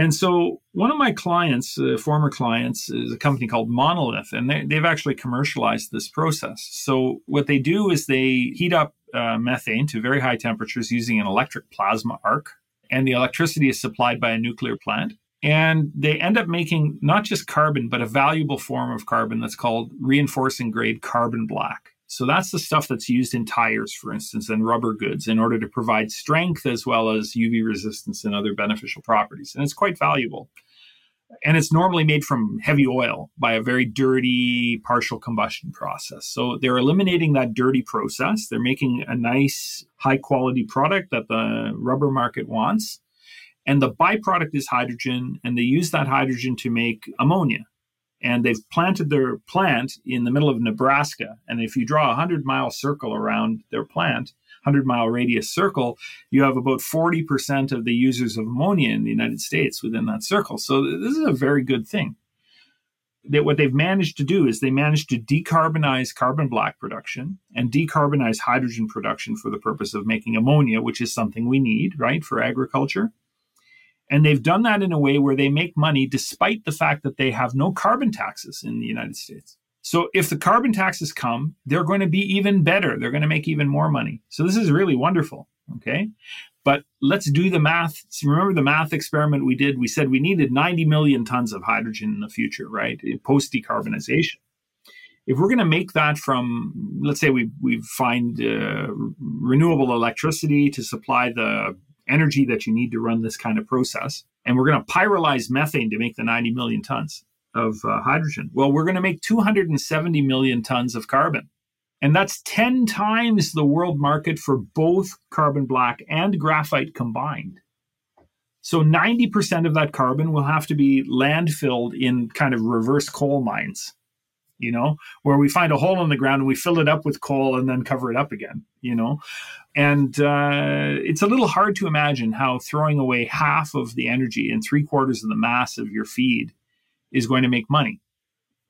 And so one of my clients, uh, former clients, is a company called Monolith, and they, have actually commercialized this process. So what they do is they heat up uh, methane to very high temperatures using an electric plasma arc, and the electricity is supplied by a nuclear plant. And they end up making not just carbon, but a valuable form of carbon that's called reinforcing grade carbon black. So that's the stuff that's used in tires, for instance, and rubber goods in order to provide strength as well as UV resistance and other beneficial properties. And it's quite valuable. And it's normally made from heavy oil by a very dirty partial combustion process. So they're eliminating that dirty process. They're making a nice, high quality product that the rubber market wants. And the byproduct is hydrogen, and they use that hydrogen to make ammonia and they've planted their plant in the middle of Nebraska. And if you draw a 100 mile circle around their plant, 100 mile radius circle, you have about 40% of the users of ammonia in the United States within that circle. So this is a very good thing. That what they've managed to do is they managed to decarbonize carbon black production and decarbonize hydrogen production for the purpose of making ammonia, which is something we need, right, for agriculture. And they've done that in a way where they make money despite the fact that they have no carbon taxes in the United States. So if the carbon taxes come, they're going to be even better. They're going to make even more money. So this is really wonderful. Okay. But let's do the math. Remember the math experiment we did? We said we needed 90 million tons of hydrogen in the future, right? Post decarbonization. If we're going to make that from, let's say we, we find uh, renewable electricity to supply the energy that you need to run this kind of process. And we're going to pyrolyze methane to make the 90 million tons of uh, hydrogen. Well, we're going to make 270 million tons of carbon. And that's 10 times the world market for both carbon black and graphite combined. So 90% of that carbon will have to be landfilled in kind of reverse coal mines you know, where we find a hole in the ground and we fill it up with coal and then cover it up again, you know. And uh, it's a little hard to imagine how throwing away half of the energy and three quarters of the mass of your feed is going to make money.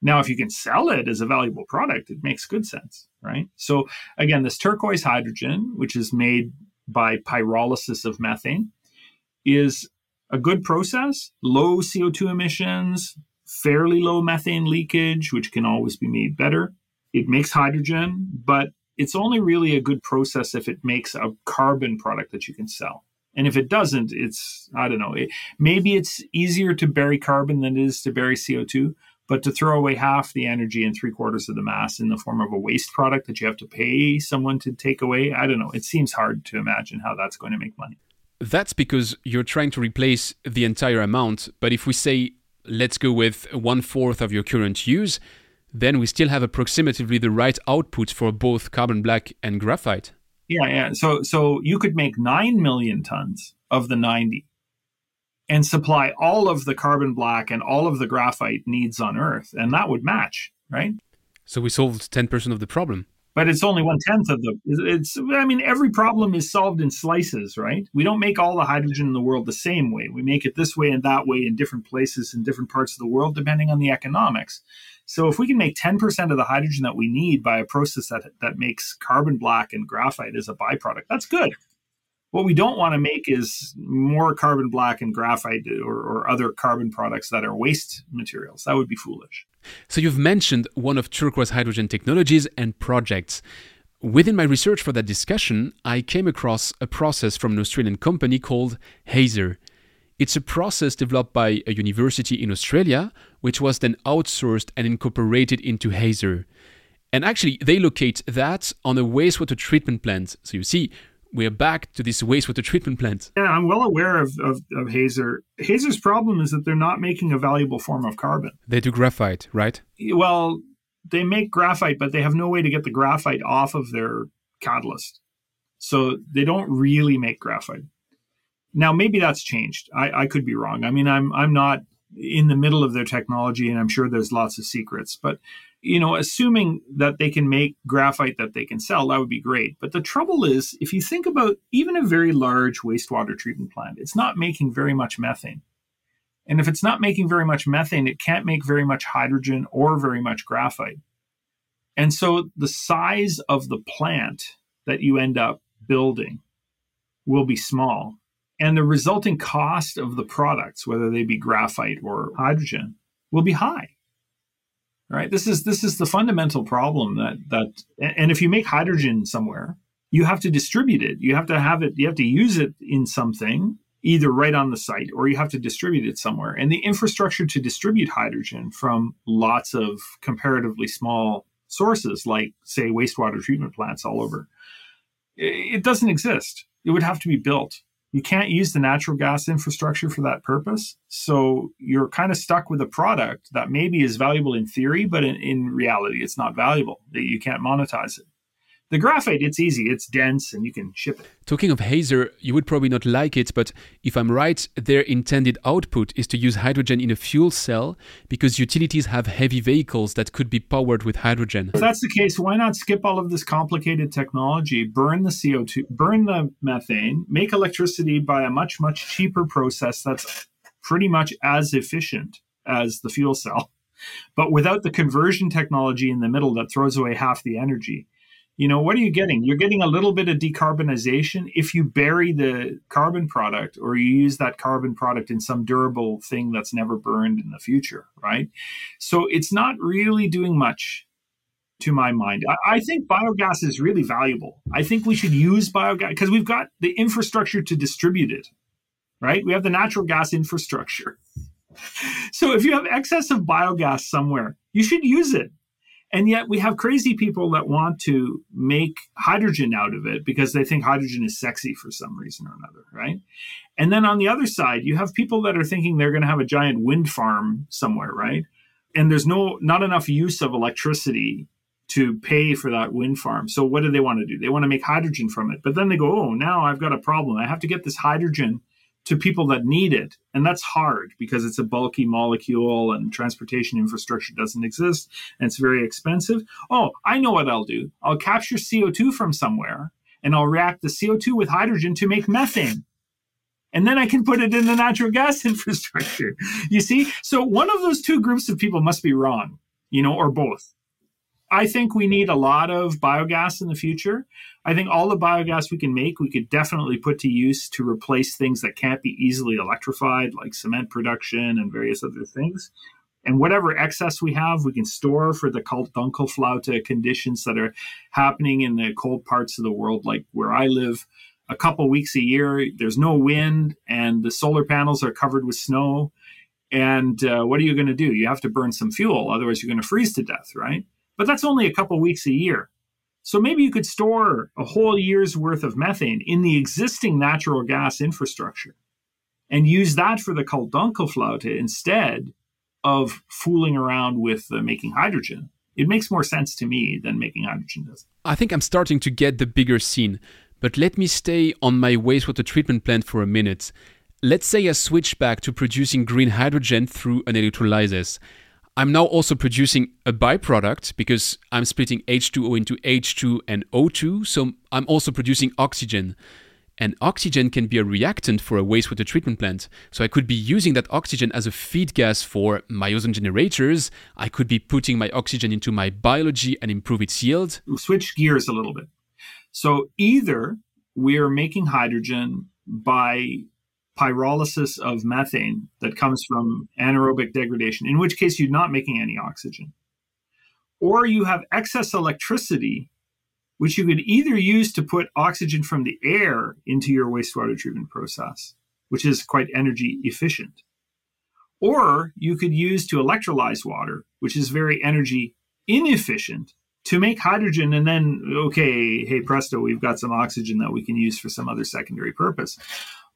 Now, if you can sell it as a valuable product, it makes good sense, right? So, again, this turquoise hydrogen, which is made by pyrolysis of methane, is a good process, low CO2 emissions, fairly low methane leakage, which can always be made better. It makes hydrogen, but it's only really a good process if it makes a carbon product that you can sell. And if it doesn't, it's, I don't know, it, maybe it's easier to bury carbon than it is to bury CO2. But to throw away half the energy and three quarters of the mass in the form of a waste product that you have to pay someone to take away, I don't know. It seems hard to imagine how that's going to make money. That's because you're trying to replace the entire amount. But if we say let's go with one fourth of your current use, then we still have approximately the right output for both carbon black and graphite. Yeah, yeah. So so you could make 9 million tons of the 90 and supply all of the carbon black and all of the graphite needs on earth and that would match, right? So we solved 10% of the problem but it's only one tenth of the. It's. I mean, every problem is solved in slices, right? We don't make all the hydrogen in the world the same way. We make it this way and that way in different places in different parts of the world, depending on the economics. So, if we can make ten percent of the hydrogen that we need by a process that that makes carbon black and graphite as a byproduct, that's good. What we don't want to make is more carbon black and graphite or, or other carbon products that are waste materials. That would be foolish. So you've mentioned one of Turquoise Hydrogen technologies and projects. Within my research for that discussion, I came across a process from an Australian company called Hazer. It's a process developed by a university in Australia, which was then outsourced and incorporated into Hazer. And actually, they locate that on a wastewater treatment plant. So you see, we're back to this wastewater treatment plant. Yeah, I'm well aware of, of, of Hazer. Hazer's problem is that they're not making a valuable form of carbon. They do graphite, right? Well, they make graphite, but they have no way to get the graphite off of their catalyst. So they don't really make graphite. Now, maybe that's changed. I, I could be wrong. I mean, I'm I'm not in the middle of their technology, and I'm sure there's lots of secrets. But you know, assuming that they can make graphite that they can sell, that would be great. But the trouble is, if you think about even a very large wastewater treatment plant, it's not making very much methane. And if it's not making very much methane, it can't make very much hydrogen or very much graphite. And so the size of the plant that you end up building will be small. And the resulting cost of the products, whether they be graphite or hydrogen, will be high right this is this is the fundamental problem that that and if you make hydrogen somewhere you have to distribute it you have to have it you have to use it in something either right on the site or you have to distribute it somewhere and the infrastructure to distribute hydrogen from lots of comparatively small sources, like, say, wastewater treatment plants all over. It doesn't exist. It would have to be built. You can't use the natural gas infrastructure for that purpose. So you're kind of stuck with a product that maybe is valuable in theory, but in, in reality, it's not valuable. That you can't monetize it. The graphite, it's easy, it's dense, and you can ship it. Talking of Hazer, you would probably not like it, but if I'm right, their intended output is to use hydrogen in a fuel cell because utilities have heavy vehicles that could be powered with hydrogen. If that's the case, why not skip all of this complicated technology, burn the CO2, burn the methane, make electricity by a much, much cheaper process that's pretty much as efficient as the fuel cell, but without the conversion technology in the middle that throws away half the energy? You know what are you getting? You're getting a little bit of decarbonization. If you bury the carbon product or you use that carbon product in some durable thing that's never burned in the future right? So it's not really doing much to my mind. I, I think biogas is really valuable. I think we should use biogas because we've got the infrastructure to distribute it right? We have the natural gas infrastructure. So if you have excess of biogas somewhere you should use it and yet we have crazy people that want to make hydrogen out of it because they think hydrogen is sexy for some reason or another, right? And then on the other side, you have people that are thinking they're going to have a giant wind farm somewhere, right? And there's no not enough use of electricity to pay for that wind farm. So what do they want to do? They want to make hydrogen from it. But then they go, "Oh, now I've got a problem. I have to get this hydrogen to people that need it. And that's hard because it's a bulky molecule and transportation infrastructure doesn't exist and it's very expensive. Oh, I know what I'll do. I'll capture CO2 from somewhere and I'll react the CO2 with hydrogen to make methane. And then I can put it in the natural gas infrastructure. You see? So one of those two groups of people must be wrong, you know, or both. I think we need a lot of biogas in the future. I think all the biogas we can make, we could definitely put to use to replace things that can't be easily electrified, like cement production and various other things. And whatever excess we have, we can store for the Dunkelflaute conditions that are happening in the cold parts of the world, like where I live. A couple weeks a year, there's no wind, and the solar panels are covered with snow. And uh, what are you going to do? You have to burn some fuel, otherwise, you're going to freeze to death, right? But that's only a couple weeks a year. So maybe you could store a whole year's worth of methane in the existing natural gas infrastructure and use that for the Dunkelflaute instead of fooling around with uh, making hydrogen. It makes more sense to me than making hydrogen does. I think I'm starting to get the bigger scene, but let me stay on my wastewater treatment plant for a minute. Let's say I switch back to producing green hydrogen through an electrolysis. I'm now also producing a byproduct because I'm splitting H2O into H2 and O2, so I'm also producing oxygen. And oxygen can be a reactant for a wastewater treatment plant. So I could be using that oxygen as a feed gas for my ozone generators. I could be putting my oxygen into my biology and improve its yield. Switch gears a little bit. So either we're making hydrogen by pyrolysis of methane that comes from anaerobic degradation, in which case you're not making any oxygen. Or you have excess electricity, which you could either use to put oxygen from the air into your wastewater treatment process, which is quite energy efficient. Or you could use to electrolyze water, which is very energy inefficient, to make hydrogen and then, okay, hey, presto, we've got some oxygen that we can use for some other secondary purpose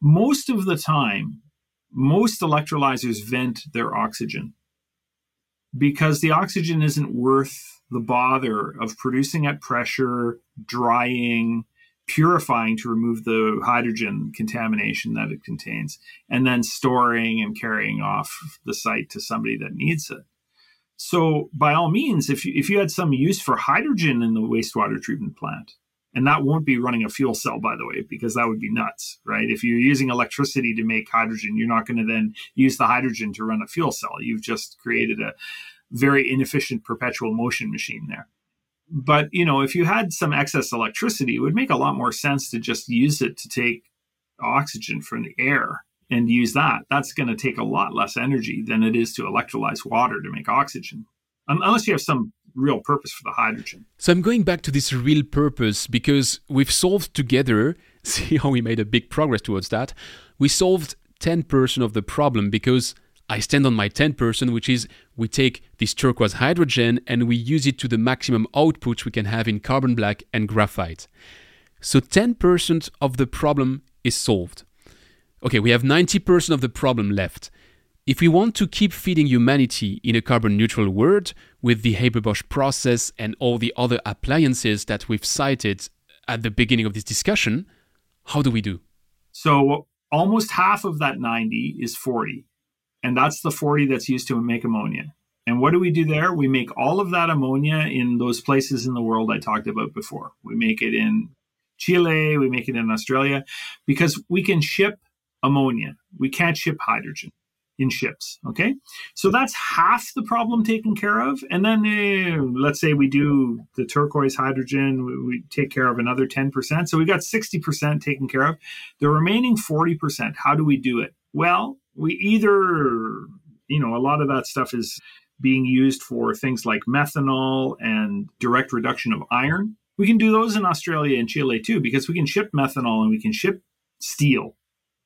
most of the time, most electrolyzers vent their oxygen because the oxygen isn't worth the bother of producing at pressure, drying, purifying to remove the hydrogen contamination that it contains, and then storing and carrying off the site to somebody that needs it. So, by all means, if you, if you had some use for hydrogen in the wastewater treatment plant, and that won't be running a fuel cell, by the way, because that would be nuts, right? If you're using electricity to make hydrogen, you're not going to then use the hydrogen to run a fuel cell. You've just created a very inefficient perpetual motion machine there. But, you know, if you had some excess electricity, it would make a lot more sense to just use it to take oxygen from the air and use that. That's going to take a lot less energy than it is to electrolyze water to make oxygen. Unless you have some real purpose for the hydrogen. So I'm going back to this real purpose because we've solved together, see how we made a big progress towards that. We solved 10% of the problem because I stand on my 10%, which is we take this turquoise hydrogen and we use it to the maximum output we can have in carbon black and graphite. So 10% of the problem is solved. Okay, we have 90% of the problem left. If we want to keep feeding humanity in a carbon neutral world with the Haber-Bosch process and all the other appliances that we've cited at the beginning of this discussion, how do we do? So almost half of that 90 is 40. And that's the 40 that's used to make ammonia. And what do we do there? We make all of that ammonia in those places in the world I talked about before. We make it in Chile, we make it in Australia, because we can ship ammonia. We can't ship hydrogen in ships. Okay. So that's half the problem taken care of. And then uh, let's say we do the turquoise hydrogen, we, we, take care of another 10%. So we got 60% taken care of. The remaining 40%, how do we do it? Well, we either, you know, a lot of that stuff is being used for things like methanol and direct reduction of iron. We can do those in Australia and Chile too, because we can ship methanol and we can ship steel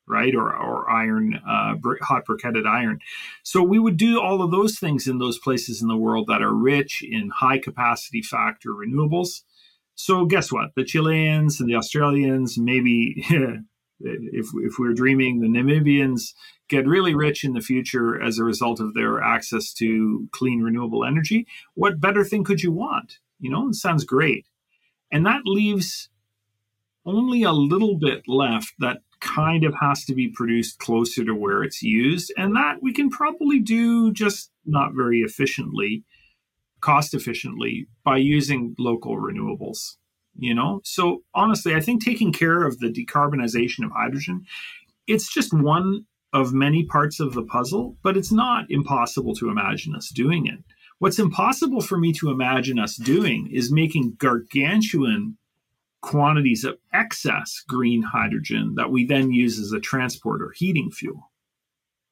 right? Or, or iron, uh, hot briquetted iron. So we would do all of those things in those places in the world that are rich in high capacity factor renewables. So guess what? The Chileans and the Australians, maybe if, if we're dreaming, the Namibians get really rich in the future as a result of their access to clean renewable energy. What better thing could you want? You know, it sounds great. And that leaves only a little bit left that kind of has to be produced closer to where it's used. And that we can probably do just not very efficiently, cost efficiently, by using local renewables. You know, so honestly, I think taking care of the decarbonization of hydrogen, it's just one of many parts of the puzzle, but it's not impossible to imagine us doing it. What's impossible for me to imagine us doing is making gargantuan quantities of excess green hydrogen that we then use as a transport or heating fuel.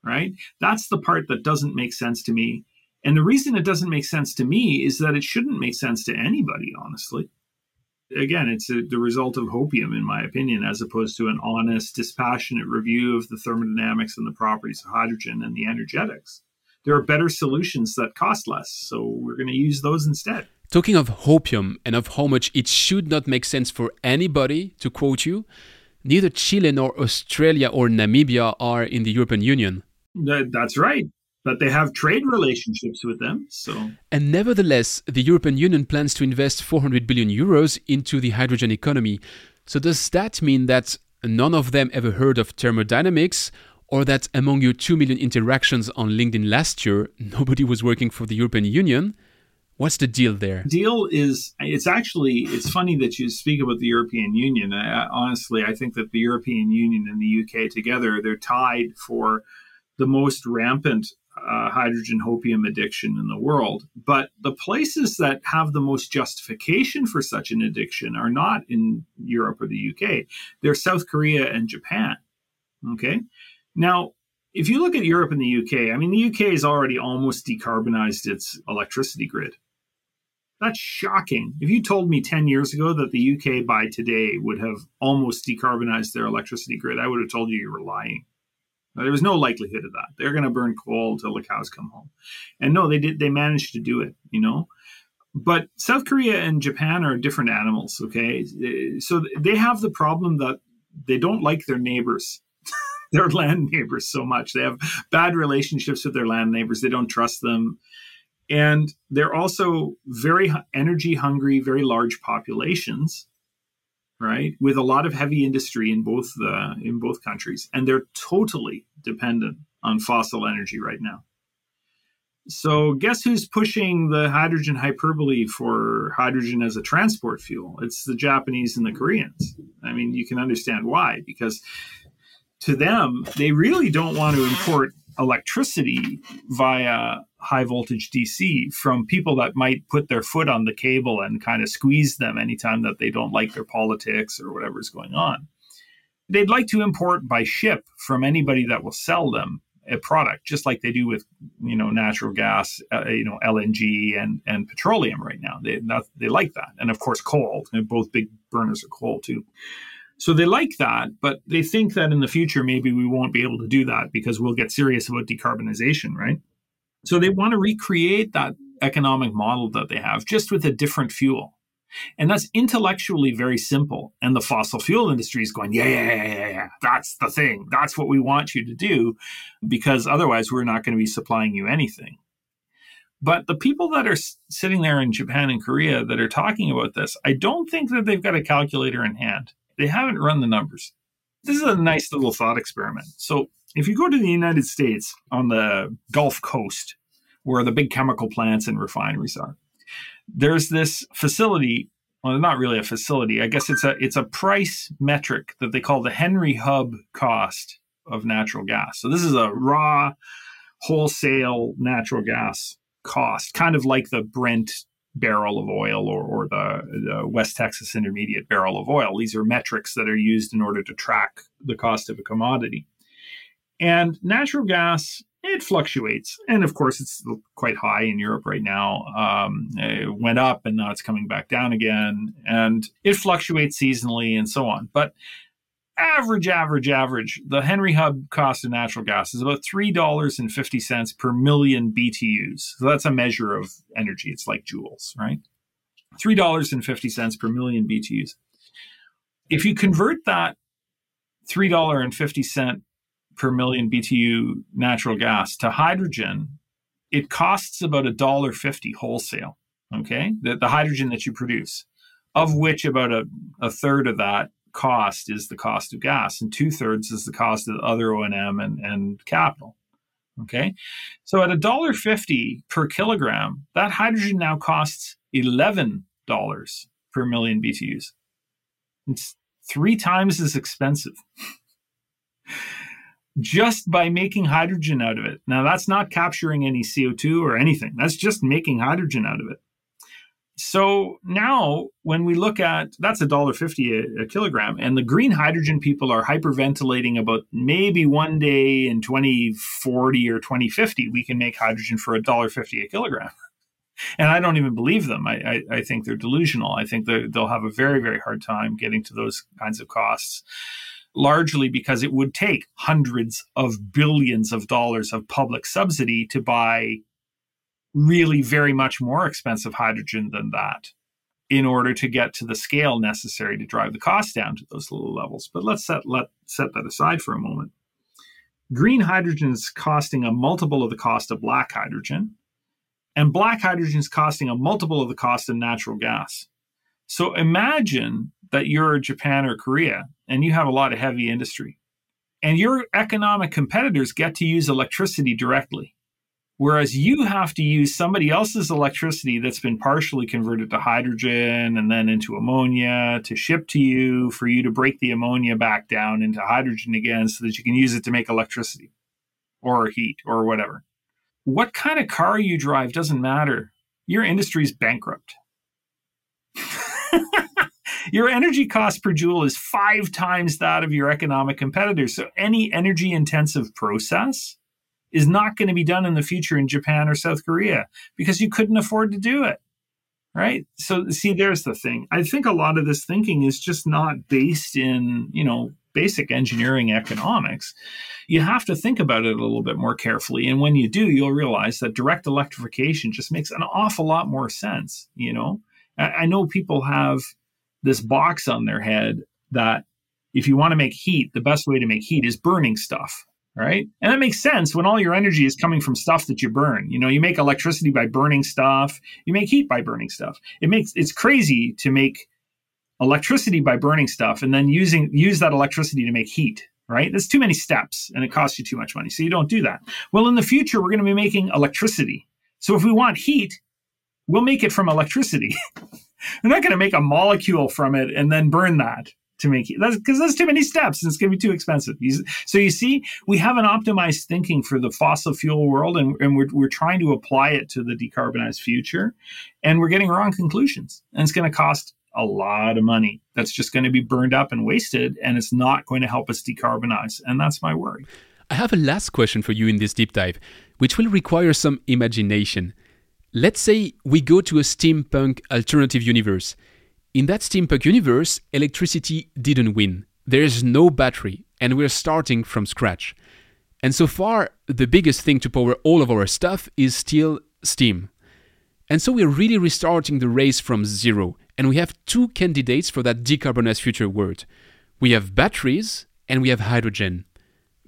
Right? That's the part that doesn't make sense to me. And the reason it doesn't make sense to me is that it shouldn't make sense to anybody, honestly. Again, it's a, the result of hopium, in my opinion, as opposed to an honest, dispassionate review of the thermodynamics and the properties of hydrogen and the energetics. There are better solutions that cost less, so we're going to use those instead. Talking of hopium and of how much it should not make sense for anybody, to quote you, neither Chile nor Australia or Namibia are in the European Union. That's right. But they have trade relationships with them. So And nevertheless, the European Union plans to invest 400 billion euros into the hydrogen economy. So does that mean that none of them ever heard of thermodynamics or that among your 2 million interactions on LinkedIn last year, nobody was working for the European Union? What's the deal there? The deal is it's actually it's funny that you speak about the European Union. I, honestly, I think that the European Union and the UK together they're tied for the most rampant uh, hydrogen hopium addiction in the world. But the places that have the most justification for such an addiction are not in Europe or the UK. They're South Korea and Japan. Okay. Now, if you look at Europe and the UK, I mean, the UK has already almost decarbonized its electricity grid. That's shocking. If you told me 10 years ago that the UK by today would have almost decarbonized their electricity grid, I would have told you you were lying. There was no likelihood of that. They're going to burn coal until the cows come home. And no, they did. They managed to do it. You know, but South Korea and Japan are different animals. Okay, so they have the problem that they don't like their neighbors, their land neighbors so much. They have bad relationships with their land neighbors. They don't trust them and they're also very energy hungry, very large populations, right? With a lot of heavy industry in both the in both countries, and they're totally dependent on fossil energy right now. So, guess who's pushing the hydrogen hyperbole for hydrogen as a transport fuel? It's the Japanese and the Koreans. I mean, you can understand why, because to them, they really don't want to import electricity via high voltage DC from people that might put their foot on the cable and kind of squeeze them anytime that they don't like their politics or whatever's going on. They'd like to import by ship from anybody that will sell them a product, just like they do with you know natural gas, uh, you know LNG and and petroleum right now. They they like that, and of course coal. Both big burners of coal too. So they like that, but they think that in the future, maybe we won't be able to do that because we'll get serious about decarbonization, right? So they want to recreate that economic model that they have just with a different fuel. And that's intellectually very simple. And the fossil fuel industry is going, yeah, yeah, yeah, yeah, yeah. That's the thing. That's what we want you to do because otherwise we're not going to be supplying you anything. But the people that are sitting there in Japan and Korea that are talking about this, I don't think that they've got a calculator in hand. They haven't run the numbers. This is a nice little thought experiment. So if you go to the United States on the Gulf Coast, where the big chemical plants and refineries are, there's this facility well not really a facility i guess it's a it's a price metric that they call the henry hub cost of natural gas. So this is a raw wholesale natural gas cost kind of like the brent barrel of oil or, or the, the west texas intermediate barrel of oil. These are metrics that are used in order to track the cost of a commodity and natural gas it fluctuates. And of course, it's quite high in Europe right now. Um, it went up and now it's coming back down again. And it fluctuates seasonally and so on. But average, average, average, the Henry Hub cost of natural gas is about $3.50 per million BTUs. So that's a measure of energy. It's like joules, right? $3.50 per million BTUs. If you convert that $3.50 per million BTU natural gas to hydrogen, it costs about a dollar fifty wholesale. Okay, the, the hydrogen that you produce, of which about a, a third of that cost is the cost of gas, and two thirds is the cost of other O and M and capital. Okay, so at a dollar fifty per kilogram, that hydrogen now costs eleven dollars per million BTUs. It's three times as expensive. just by making hydrogen out of it. Now, that's not capturing any CO2 or anything, that's just making hydrogen out of it. So now, when we look at that's a dollar fifty a kilogram, and the green hydrogen people are hyperventilating about maybe one day in 2040 or 2050 we can make hydrogen for a dollar fifty a kilogram. And I don't even believe them. I, I, I think they're delusional. I think they'll have a very, very hard time getting to those kinds of costs largely because it would take hundreds of billions of dollars of public subsidy to buy really very much more expensive hydrogen than that in order to get to the scale necessary to drive the cost down to those low levels. But let's set let set that aside for a moment. Green hydrogen is costing a multiple of the cost of black hydrogen, and black hydrogen is costing a multiple of the cost of natural gas. So imagine that you're Japan or Korea and you have a lot of heavy industry. And your economic competitors get to use electricity directly. Whereas you have to use somebody else's electricity that's been partially converted to hydrogen and then into ammonia to ship to you for you to break the ammonia back down into hydrogen again so that you can use it to make electricity or heat or whatever. What kind of car you drive doesn't matter. Your industry's bankrupt. your energy cost per joule is five times that of your economic competitors. So any energy intensive process is not going to be done in the future in Japan or South Korea because you couldn't afford to do it. Right. So see, there's the thing. I think a lot of this thinking is just not based in, you know, basic engineering economics. You have to think about it a little bit more carefully. And when you do, you'll realize that direct electrification just makes an awful lot more sense. You know, I know people have this box on their head that if you want to make heat, the best way to make heat is burning stuff, right? And that makes sense when all your energy is coming from stuff that you burn. You know, you make electricity by burning stuff, you make heat by burning stuff. It makes it's crazy to make electricity by burning stuff and then using use that electricity to make heat, right? There's too many steps and it costs you too much money. So you don't do that. Well, in the future, we're going to be making electricity. So if we want heat, we'll make it from electricity. We're not going to make a molecule from it and then burn that to make it. That's because there's too many steps and it's going to be too expensive. So you see, we have an optimized thinking for the fossil fuel world and, and we're, we're trying to apply it to the decarbonized future and we're getting wrong conclusions. And it's going to cost a lot of money that's just going to be burned up and wasted and it's not going to help us decarbonize. And that's my worry. I have a last question for you in this deep dive, which will require some imagination. Let's say we go to a steampunk alternative universe. In that steampunk universe, electricity didn't win. There is no battery, and we're starting from scratch. And so far, the biggest thing to power all of our stuff is still steam. And so we're really restarting the race from zero, and we have two candidates for that decarbonized future world. We have batteries and we have hydrogen.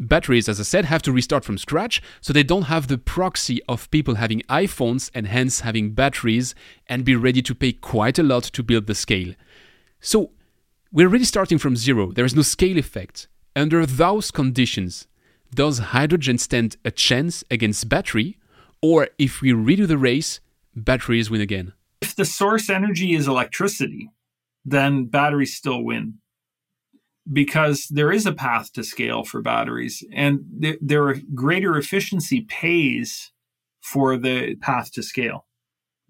Batteries, as I said, have to restart from scratch, so they don't have the proxy of people having iPhones and hence having batteries and be ready to pay quite a lot to build the scale. So we're really starting from zero. There is no scale effect. Under those conditions, does hydrogen stand a chance against battery? Or if we redo the race, batteries win again? If the source energy is electricity, then batteries still win because there is a path to scale for batteries and th- their greater efficiency pays for the path to scale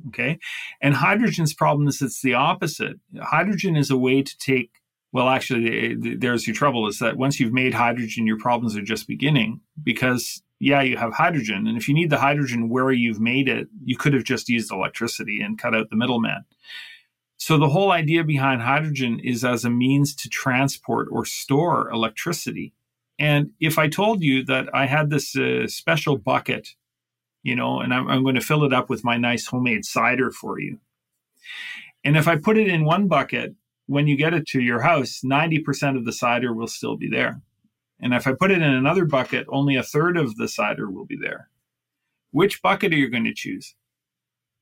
okay? And hydrogen's problem is it's the opposite. Hydrogen is a way to take well actually there's your trouble is that once you've made hydrogen your problems are just beginning because yeah you have hydrogen and if you need the hydrogen where you've made it you could have just used electricity and cut out the middleman so the whole idea behind hydrogen is as a means to transport or store electricity. And if I told you that I had this uh, special bucket, you know, and I'm, I'm going to fill it up with my nice homemade cider for you. And if I put it in one bucket, when you get it to your house, 90% of the cider will still be there. And if I put it in another bucket, only a third of the cider will be there. Which bucket are you going to choose?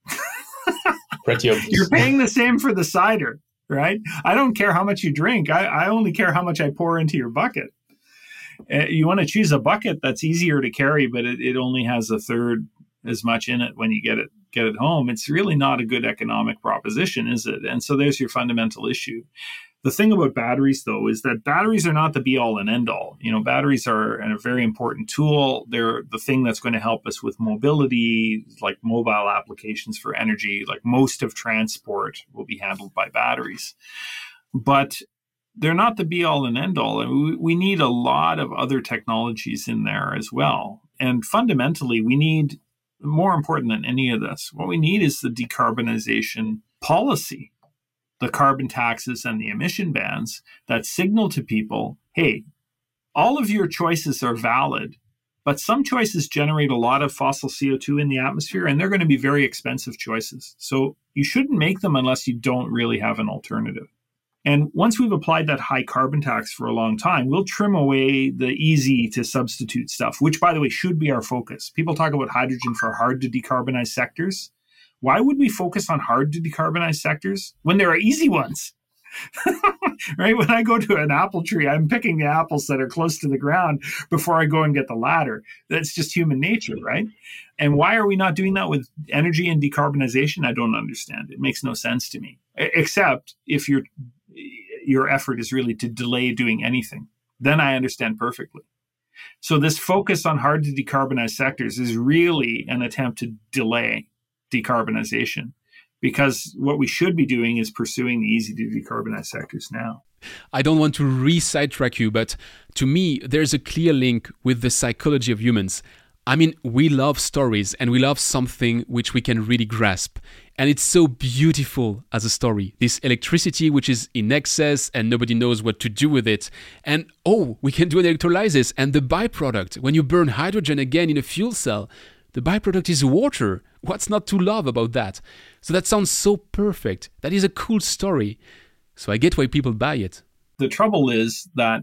Pretty obvious. You're paying the same for the cider, right? I don't care how much you drink. I, I only care how much I pour into your bucket. Uh, you want to choose a bucket that's easier to carry, but it, it only has a third as much in it when you get it get it home. It's really not a good economic proposition, is it? And so there's your fundamental issue. The thing about batteries, though, is that batteries are not the be all and end all. You know, batteries are a very important tool. They're the thing that's going to help us with mobility, like mobile applications for energy. Like most of transport will be handled by batteries. But they're not the be all and end all. We, we need a lot of other technologies in there as well. And fundamentally, we need more important than any of this, what we need is the decarbonization policy the carbon taxes and the emission bans that signal to people hey, all of your choices are valid, but some choices generate a lot of fossil CO2 in the atmosphere, and they're going to be very expensive choices. So you shouldn't make them unless you don't really have an alternative. And once we've applied that high carbon tax for a long time, we'll trim away the easy to substitute stuff, which, by the way, should be our focus. People talk about hydrogen for hard to decarbonize sectors. Why would we focus on hard to decarbonize sectors when there are easy ones? right? When I go to an apple tree, I'm picking the apples that are close to the ground before I go and get the ladder. That's just human nature, right? And why are we not doing that with energy and decarbonization? I don't understand. It makes no sense to me. Except if your your effort is really to delay doing anything, then I understand perfectly. So this focus on hard to decarbonize sectors is really an attempt to delay decarbonization because what we should be doing is pursuing the easy to decarbonize sectors now. I don't want to re sidetrack you, but to me, there's a clear link with the psychology of humans. I mean, we love stories and we love something which we can really grasp. And it's so beautiful as a story. This electricity, which is in excess and nobody knows what to do with it. And oh, we can do an electrolysis. And the byproduct, when you burn hydrogen again in a fuel cell, the byproduct is water. What's not to love about that? So that sounds so perfect. That is a cool story. So I get why people buy it. The trouble is that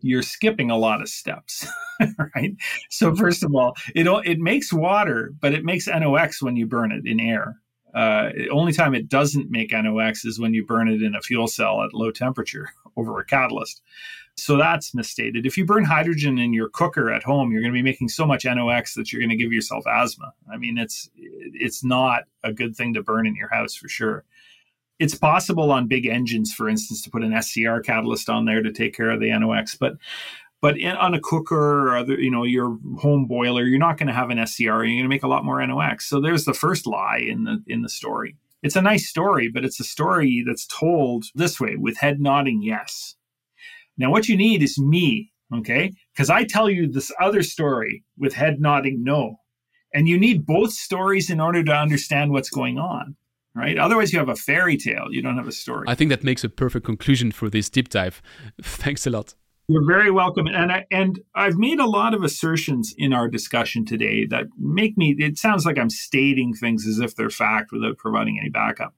you're skipping a lot of steps, right? So first of all, it it makes water, but it makes NOx when you burn it in air. Uh, the only time it doesn't make NOx is when you burn it in a fuel cell at low temperature over a catalyst. So that's misstated. If you burn hydrogen in your cooker at home, you're going to be making so much NOx that you're going to give yourself asthma. I mean, it's it's not a good thing to burn in your house for sure. It's possible on big engines, for instance, to put an SCR catalyst on there to take care of the NOx, but but in, on a cooker or other, you know, your home boiler, you're not going to have an SCR. You're going to make a lot more NOx. So there's the first lie in the in the story. It's a nice story, but it's a story that's told this way with head nodding yes. Now, what you need is me, okay? Because I tell you this other story with head nodding no. And you need both stories in order to understand what's going on. right? Otherwise, you have a fairy tale. You don't have a story. I think that makes a perfect conclusion for this deep dive. Thanks a lot. You're very welcome. And I and I've made a lot of assertions in our discussion today that make me it sounds like I'm stating things as if they're fact without providing any backup.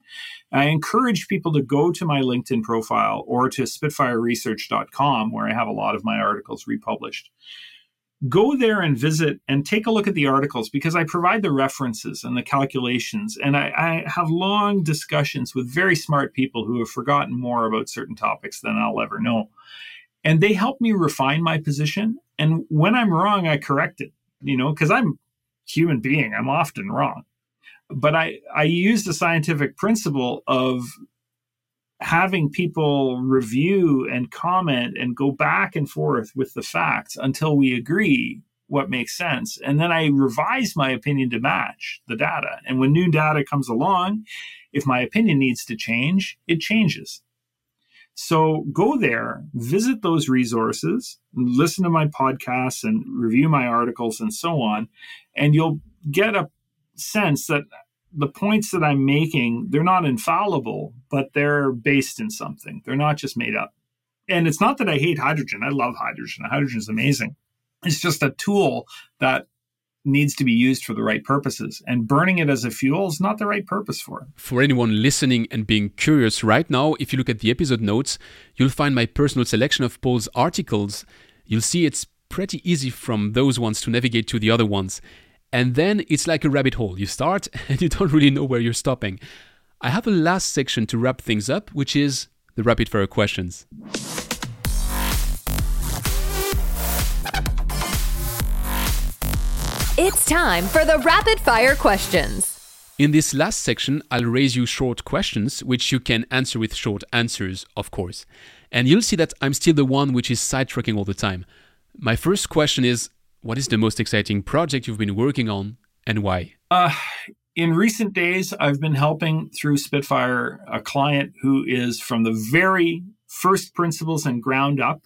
I encourage people to go to my LinkedIn profile or to spitfireresearch.com where I have a lot of my articles republished. Go there and visit and take a look at the articles because I provide the references and the calculations. And I, I have long discussions with very smart people who have forgotten more about certain topics than I'll ever know and they help me refine my position. And when I'm wrong, I correct it, you know, because I'm human being. I'm often wrong. But I, I use the scientific principle of having people review and comment and go back and forth with the facts until we agree what makes sense. And then I revise my opinion to match the data. And when new data comes along, if my opinion needs to change, it changes. So go there, visit those resources, listen to my podcasts and review my articles and so on, and you'll get a sense that the points that I'm making, they're not infallible, but they're based in something. They're not just made up. And it's not that I hate hydrogen. I love hydrogen. Hydrogen is amazing. It's just a tool that needs to be used for the right purposes. And burning it as a fuel is not the right purpose for it. For anyone listening and being curious right now, if you look at the episode notes, you'll find my personal selection of Paul's articles. You'll see it's pretty easy from those ones to navigate to the other ones. And then it's like a rabbit hole. You start and you don't really know where you're stopping. I have a last section to wrap things up, which is the rapid fire questions. It's time for the rapid fire questions. In this last section, I'll raise you short questions, which you can answer with short answers, of course. And you'll see that I'm still the one which is sidetracking all the time. My first question is What is the most exciting project you've been working on and why? Uh, in recent days, I've been helping through Spitfire a client who is from the very first principles and ground up,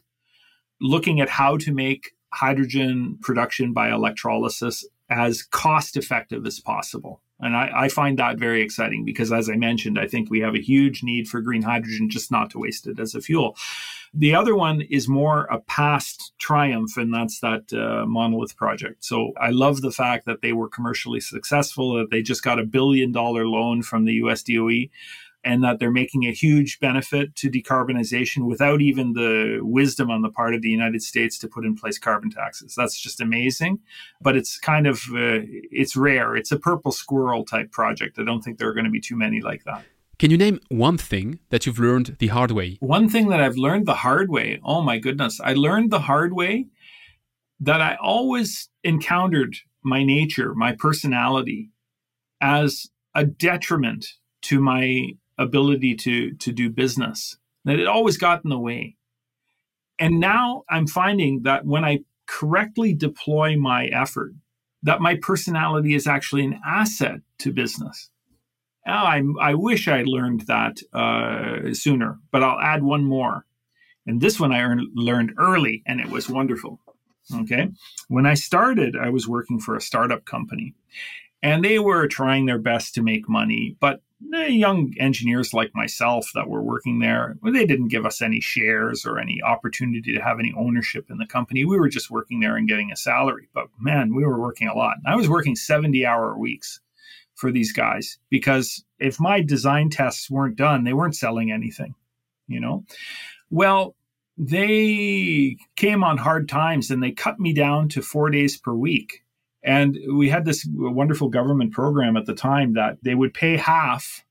looking at how to make hydrogen production by electrolysis as cost effective as possible. And I, I, find that very exciting because, as I mentioned, I think we have a huge need for green hydrogen, just not to waste it as a fuel. The other one is more a past triumph, and that's that uh, monolith project. So I love the fact that they were commercially successful, that they just got a billion dollar loan from the US DOE and that they're making a huge benefit to decarbonization without even the wisdom on the part of the United States to put in place carbon taxes. That's just amazing, but it's kind of uh, it's rare. It's a purple squirrel type project. I don't think there are going to be too many like that. Can you name one thing that you've learned the hard way? One thing that I've learned the hard way. Oh my goodness. I learned the hard way that I always encountered my nature, my personality as a detriment to my ability to to do business that it always got in the way and now i'm finding that when i correctly deploy my effort that my personality is actually an asset to business now, I, I wish I learned that uh, sooner, but I'll add one more. And this one I earned, learned early, and it was wonderful. Okay. When I started, I was working for a startup company, and they were trying their best to make money, but the young engineers like myself that were working there, they didn't give us any shares or any opportunity to have any ownership in the company. We were just working there and getting a salary. But man, we were working a lot. I was working 70 hour weeks for these guys because if my design tests weren't done, they weren't selling anything, you know? Well, they came on hard times and they cut me down to four days per week and we had this wonderful government program at the time that they would pay half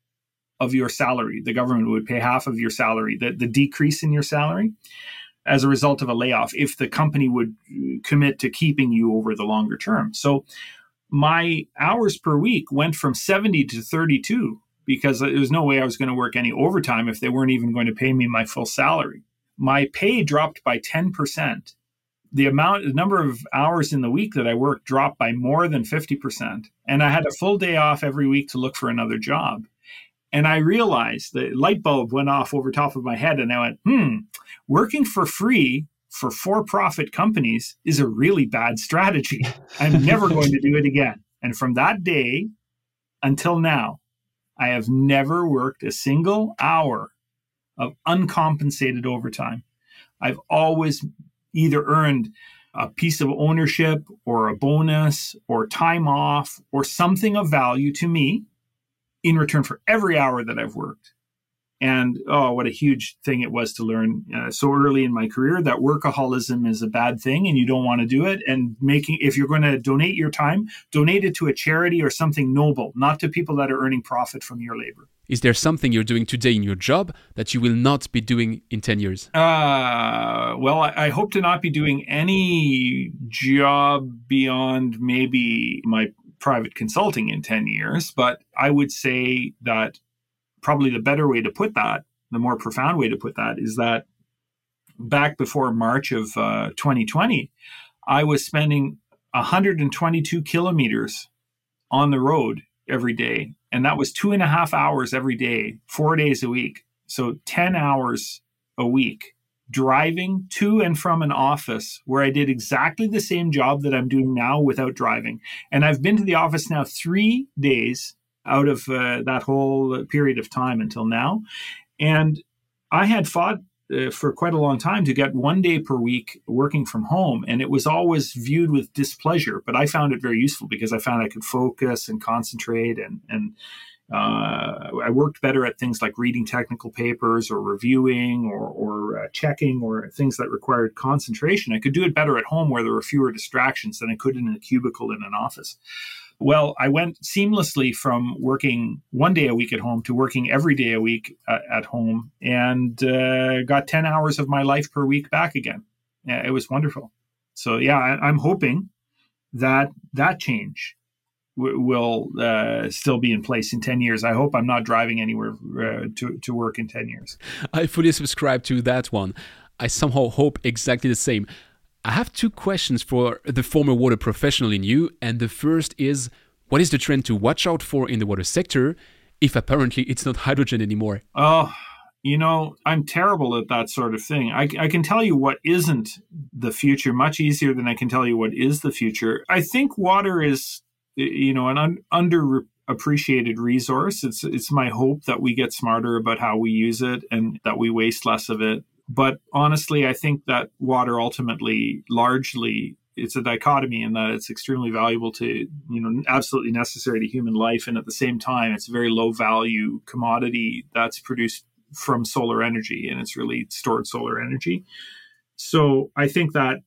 of your salary. The government would pay half of your salary, the, the decrease in your salary as a result of a layoff, if the company would uh, commit to keeping you over the longer term. So my hours per week went from 70 to 32 because there was no way I was going to work any overtime if they weren't even going to pay me my full salary. My pay dropped by 10% the amount the number of hours in the week that I worked dropped by more than 50%. And I had a full day off every week to look for another job. And I realized the light bulb went off over top of my head and I went, hmm, working for free for for-profit companies is a really bad strategy. I'm never going to do it again. And from that day until now, I have never worked a single hour of uncompensated overtime. I've always either earned a piece of ownership or a bonus or time off or something of value to me in return for every hour that I've worked. And oh, what a huge thing it was to learn uh, so early in my career that workaholism is a bad thing and you don't want to do it. And making, if you're going to donate your time, donate it to a charity or something noble, not to people that are earning profit from your labor. Is there something you're doing today in your job that you will not be doing in 10 years? Uh, well, I, I hope to not be doing any job beyond maybe my private consulting in 10 years. But I would say that probably the better way to put that, the more profound way to put that, is that back before March of uh, 2020, I was spending 122 kilometers on the road every day and that was two and a half hours every day, four days a week. So 10 hours a week driving to and from an office where I did exactly the same job that I'm doing now without driving. And I've been to the office now three days out of uh, that whole period of time until now. And I had fought uh, for quite a long time to get one day per week working from home. And it was always viewed with displeasure, but I found it very useful because I found I could focus and concentrate and, and, uh, I worked better at things like reading technical papers or reviewing or, or uh, checking or things that required concentration. I could do it better at home where there were fewer distractions than I could in a cubicle in an office. Well, I went seamlessly from working one day a week at home to working every day a week uh, at home and uh, got 10 hours of my life per week back again. it was wonderful. So, yeah, I, am hoping that that change w- will uh, still be in place in 10 years. I hope I'm not driving anywhere uh, to, to work in 10 years. I fully subscribe to that one. I somehow hope exactly the same. I have two questions for the former water professional in you, and the first is what is the trend to watch out for in the water sector if apparently it's not hydrogen anymore? Oh, you know, I'm terrible at that sort of thing. I, I, can tell you what isn't the future much easier than I can tell you what is the future. I think water is, you know, an un- underappreciated resource. It's it's my hope that we get smarter about how we use it and that we waste less of it. But honestly, I think that water ultimately largely it's a dichotomy in that it's extremely valuable to you know absolutely necessary to human life. And at the same time it's a very low value commodity that's produced from solar energy and it's really stored solar energy. So i think that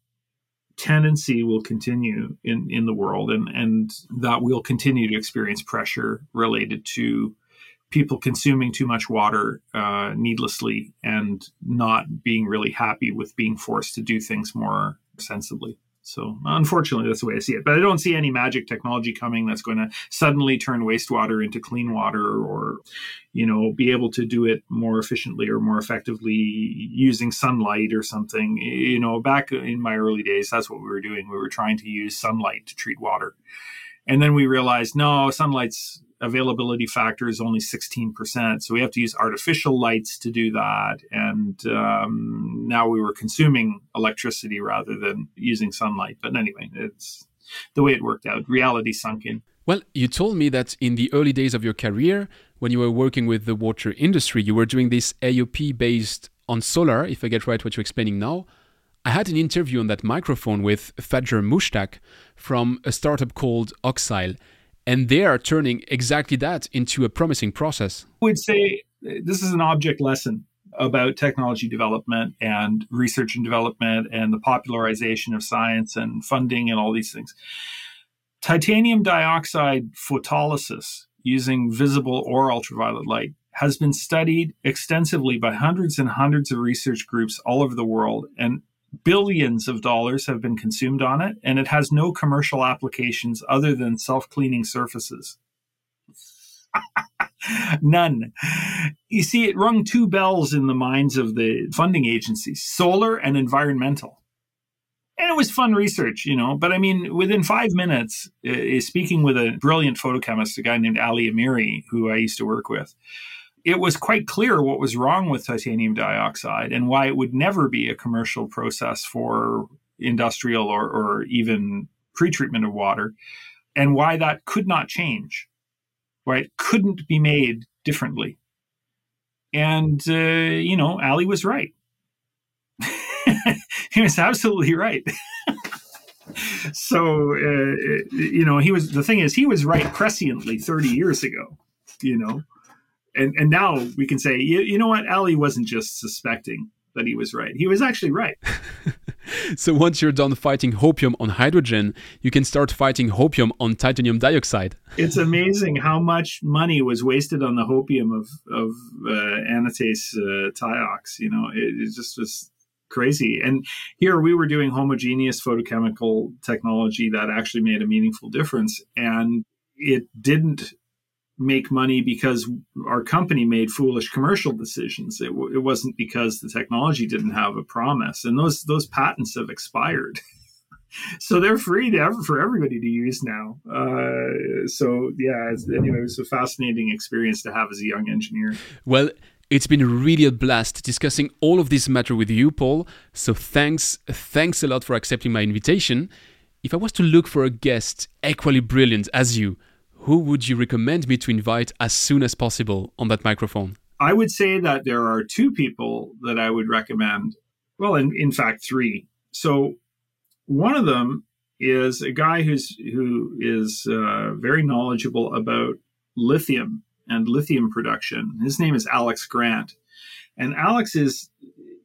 tendency will continue in in the world and and that we'll continue to experience pressure related to people consuming too much water uh, needlessly and not being really happy with being forced to do things more sensibly. So unfortunately, that's the way I see it. But I don't see any magic technology coming that's going to suddenly turn wastewater into clean water, or you know, be able to do it more efficiently or more effectively using sunlight or something. You know, back in my early days, that's what we were doing. We were trying to use sunlight to treat water, and then we realized no, sunlight's availability factor is only 16%. So we have to use artificial lights to do that. And um, now we were consuming electricity rather than using sunlight. But anyway, it's the way it worked out. Reality sunk in. Well, you told me that in the early days of your career, when you were working with the water industry, you were doing this AOP based on solar, if I get right what you're explaining now. I had an interview on that microphone with Fajer Mushtaq from a startup called Oxyle and they are turning exactly that into a promising process. I would say uh, this is an object lesson about technology development and research and development and the popularization of science and funding and all these things. Titanium dioxide photolysis using visible or ultraviolet light has been studied extensively by hundreds and hundreds of research groups all over the world. And billions of dollars have been consumed on it, and it has no commercial applications other than self cleaning surfaces. None. You see, it rung two bells in the minds of the funding agencies solar and environmental. And it was fun research, you know. But I mean, within five minutes, uh, speaking with a brilliant photochemist, a guy named Ali Amiri, who I used to work with, it was quite clear what was wrong with titanium dioxide and why it would never be a commercial process for industrial or, or even pretreatment of water, and why that could not change right, couldn't be made differently. And, uh, you know, Ali was right. he was absolutely right. so, uh, you know, he was, the thing is, he was right presciently 30 years ago, you know. And, and now we can say, you, you know what, Ali wasn't just suspecting that he was right. He was actually right. so once you're done fighting hopium on hydrogen, you can start fighting hopium on titanium dioxide. It's amazing how much money was wasted on the hopium of of uh, anatase uh, tiox. You know, it, it just was crazy. And here we were doing homogeneous photochemical technology that actually made a meaningful difference, and it didn't make money because our company made foolish commercial decisions. It, w- it wasn't because the technology didn't have a promise, and those those patents have expired. so they're free to ever, for everybody to use now. Uh, so yeah, anyway, it was a fascinating experience to have as a young engineer. Well. It's been really a blast discussing all of this matter with you, Paul. So thanks, thanks a lot for accepting my invitation. If I was to look for a guest equally brilliant as you, who would you recommend me to invite as soon as possible on that microphone? I would say that there are two people that I would recommend. Well, in, in fact, three. So one of them is a guy who's who is uh, very knowledgeable about lithium and lithium production. His name is Alex Grant, and Alex is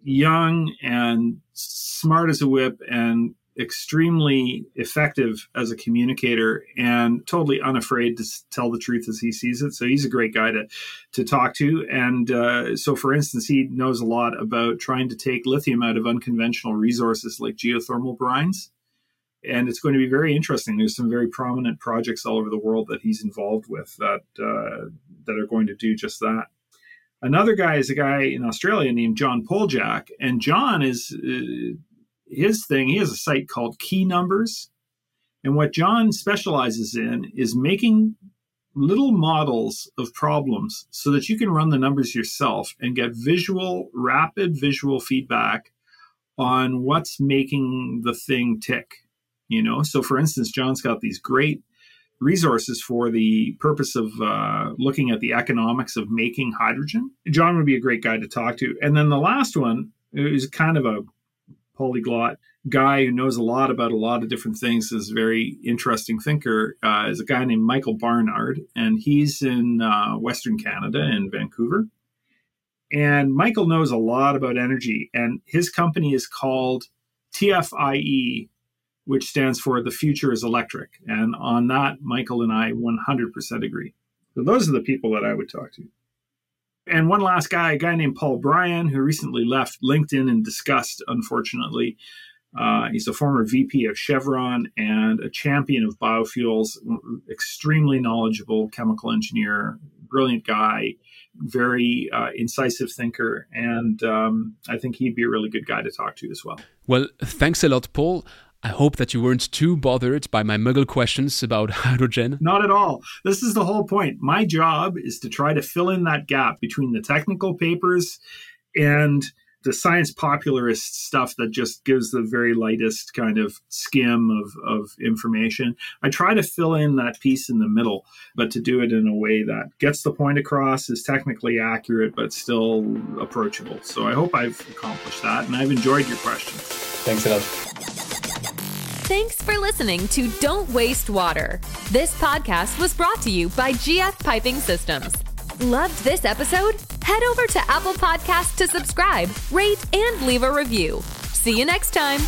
young and smart as a whip and extremely effective as a communicator and totally unafraid to tell the truth as he sees it. So he's a great guy to to talk to. And uh, so, for instance, he knows a lot about trying to take lithium out of unconventional resources like geothermal brines. And it's going to be very interesting. There's some very prominent projects all over the world that he's involved with that uh, that are going to do just that. Another guy is a guy in Australia named John Poljak, and John is uh, his thing, he has a site called Key Numbers. And what John specializes in is making little models of problems so that you can run the numbers yourself and get visual, rapid visual feedback on what's making the thing tick. You know, so for instance, John's got these great resources for the purpose of uh, looking at the economics of making hydrogen. John would be a great guy to talk to. And then the last one is kind of a polyglot guy who knows a lot about a lot of different things is a very interesting thinker uh, is a guy named michael barnard and he's in uh, western canada in vancouver. And michael knows a lot about energy and his company is called tfie which stands for the future is electric. And on that michael and i 100% agree. So those are the people that i would talk to and one last guy, a guy named Paul Bryan, who recently left LinkedIn in disgust, unfortunately. Uh, he's a former VP of Chevron and a champion of biofuels, extremely knowledgeable chemical engineer, brilliant guy, very uh, incisive thinker. And um, I think he'd be a really good guy to talk to as well. Well, thanks a lot, Paul. I hope that you weren't too bothered by my muggle questions about hydrogen. Not at all. This is the whole point. My job is to try to fill in that gap between the technical papers and the science popularist stuff that just gives the very lightest kind of skim of, of information. I try to fill in that piece in the middle, but to do it in a way that gets the point across, is technically accurate, but still approachable. So I hope I've accomplished that, and I've enjoyed your questions. Thanks a lot. Thanks for listening to Don't Waste Water. This podcast was brought to you by GF Piping Systems. Loved this episode? Head over to Apple Podcasts to subscribe, rate, and leave a review. See you next time.